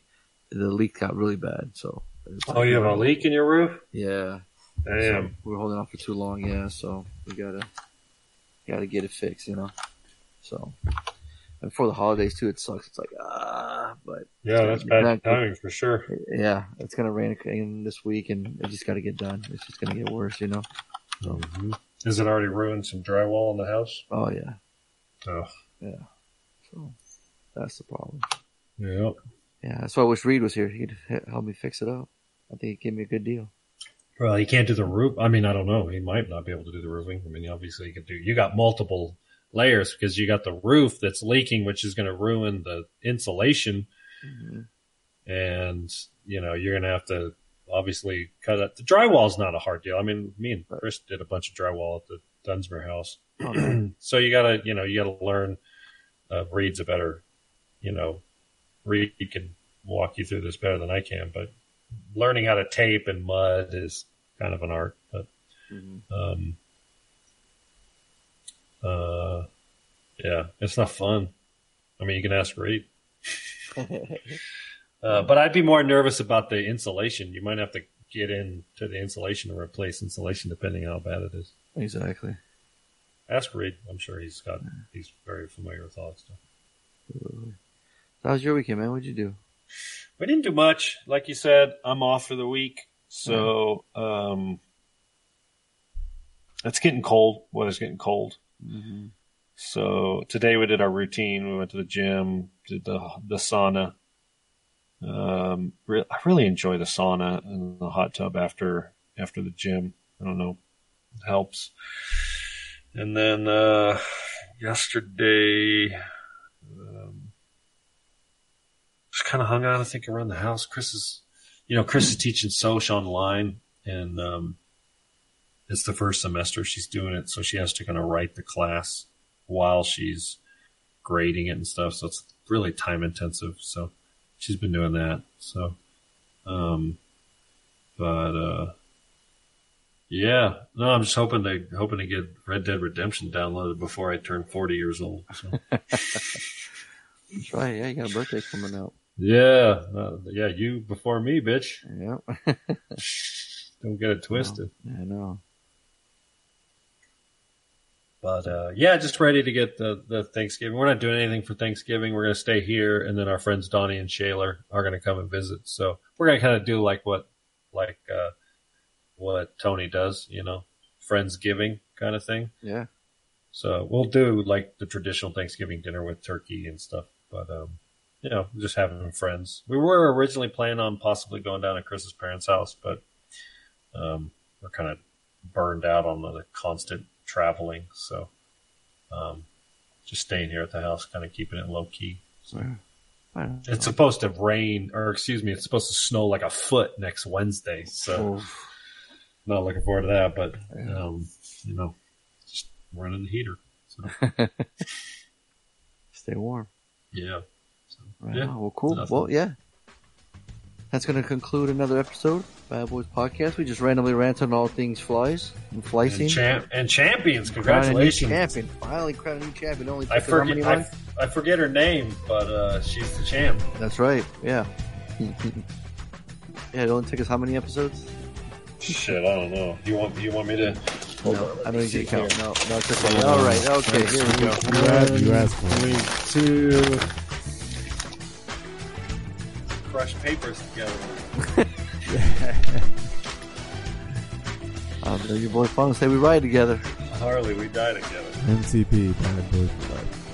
the leak got really bad. So. Oh, you have a leak in your roof? Yeah. Damn. So we're holding off for too long, yeah. So we gotta gotta get it fixed, you know. So and before the holidays too, it sucks. It's like ah, but Yeah, that's bad Not- timing for sure. Yeah, it's gonna rain again this week, and it just got to get done. It's just gonna get worse, you know. So, Is it already ruined some drywall in the house? oh yeah, Oh, yeah. So that's the problem. yeah. Yeah, that's why I wish Reed was here. He'd help me fix it up. I think he'd give me a good deal. Well, he can't do the roof. I mean, I don't know. He might not be able to do the roofing. I mean, obviously he can do. You got multiple layers because you got the roof that's leaking, which is going to ruin the insulation, and you know you're going to have to obviously cut it. The drywall's not a hard deal. I mean, me and Chris did a bunch of drywall at the Dunsmere house, (clears throat) so you gotta, you know, you gotta learn. Uh, Reed's a better, you know, Reed can walk you through this better than I can, but learning how to tape and mud is kind of an art. But um, uh, yeah, it's not fun. I mean, you can ask Reed. (laughs) Uh, but I'd be more nervous about the insulation. You might have to get into the insulation or replace insulation depending on how bad it is. Exactly. Ask Reed. I'm sure he's got he's very familiar with all that stuff. How was your weekend, man? What'd you do? We didn't do much. Like you said, I'm off for the week. So um it's getting cold. Weather's getting cold. Mm-hmm. So today we did our routine. We went to the gym, did the the sauna. Um, re- I really enjoy the sauna and the hot tub after after the gym. I don't know, it helps. And then uh, yesterday, um, just kind of hung out. I think around the house. Chris is, you know, Chris is teaching Soch online, and um, it's the first semester she's doing it, so she has to kind of write the class while she's grading it and stuff. So it's really time intensive. So she's been doing that. So, um, but uh, yeah, no, I'm just hoping to hoping to get Red Dead Redemption downloaded before I turn 40 years old. So. (laughs) (laughs) That's right. Yeah, you got a birthday coming up. yeah, uh, yeah, you before me, bitch. Yep. (laughs) Don't get it twisted. I know. But uh, yeah, just ready to get the, the Thanksgiving. We're not doing anything for Thanksgiving. We're going to stay here, and then our friends Donnie and Shaler are going to come and visit. So we're going to kind of do like what like uh, what Tony does, you know, friendsgiving kind of thing. Yeah. So we'll do like the traditional Thanksgiving dinner with turkey and stuff. But um, you know, just having friends. We were originally planning on possibly going down to Chris's parents' house, but um, we're kind of burned out on the constant traveling. So um, just staying here at the house, kind of keeping it low key. So. It's supposed to rain, or excuse me, it's supposed to snow like a foot next Wednesday. So not looking forward to that, but um, you know, just running the heater. So (laughs) Stay warm. yeah. So, Right yeah. Well, cool. Nothing. Well, yeah. That's going to conclude another episode of Bad Boys Podcast. We just randomly rant on all things flies and flicing. And, champ- and champions, Crown a new congratulations. champion. Finally crowned a new champion. Only I took how many forget, I. I forget her name, but uh, she's the champ. That's right. Yeah. (laughs) yeah, it only took us how many episodes? Shit, I don't know. You want you want me to? No, I don't need to count. here. No, no, it's okay. All right. Okay, here we go. You asked, you asked for it. Three, two. Crush papers together. (laughs) Um, your boy Fun say we ride together. Harley, we die together. MCP, Bad Boys for Life.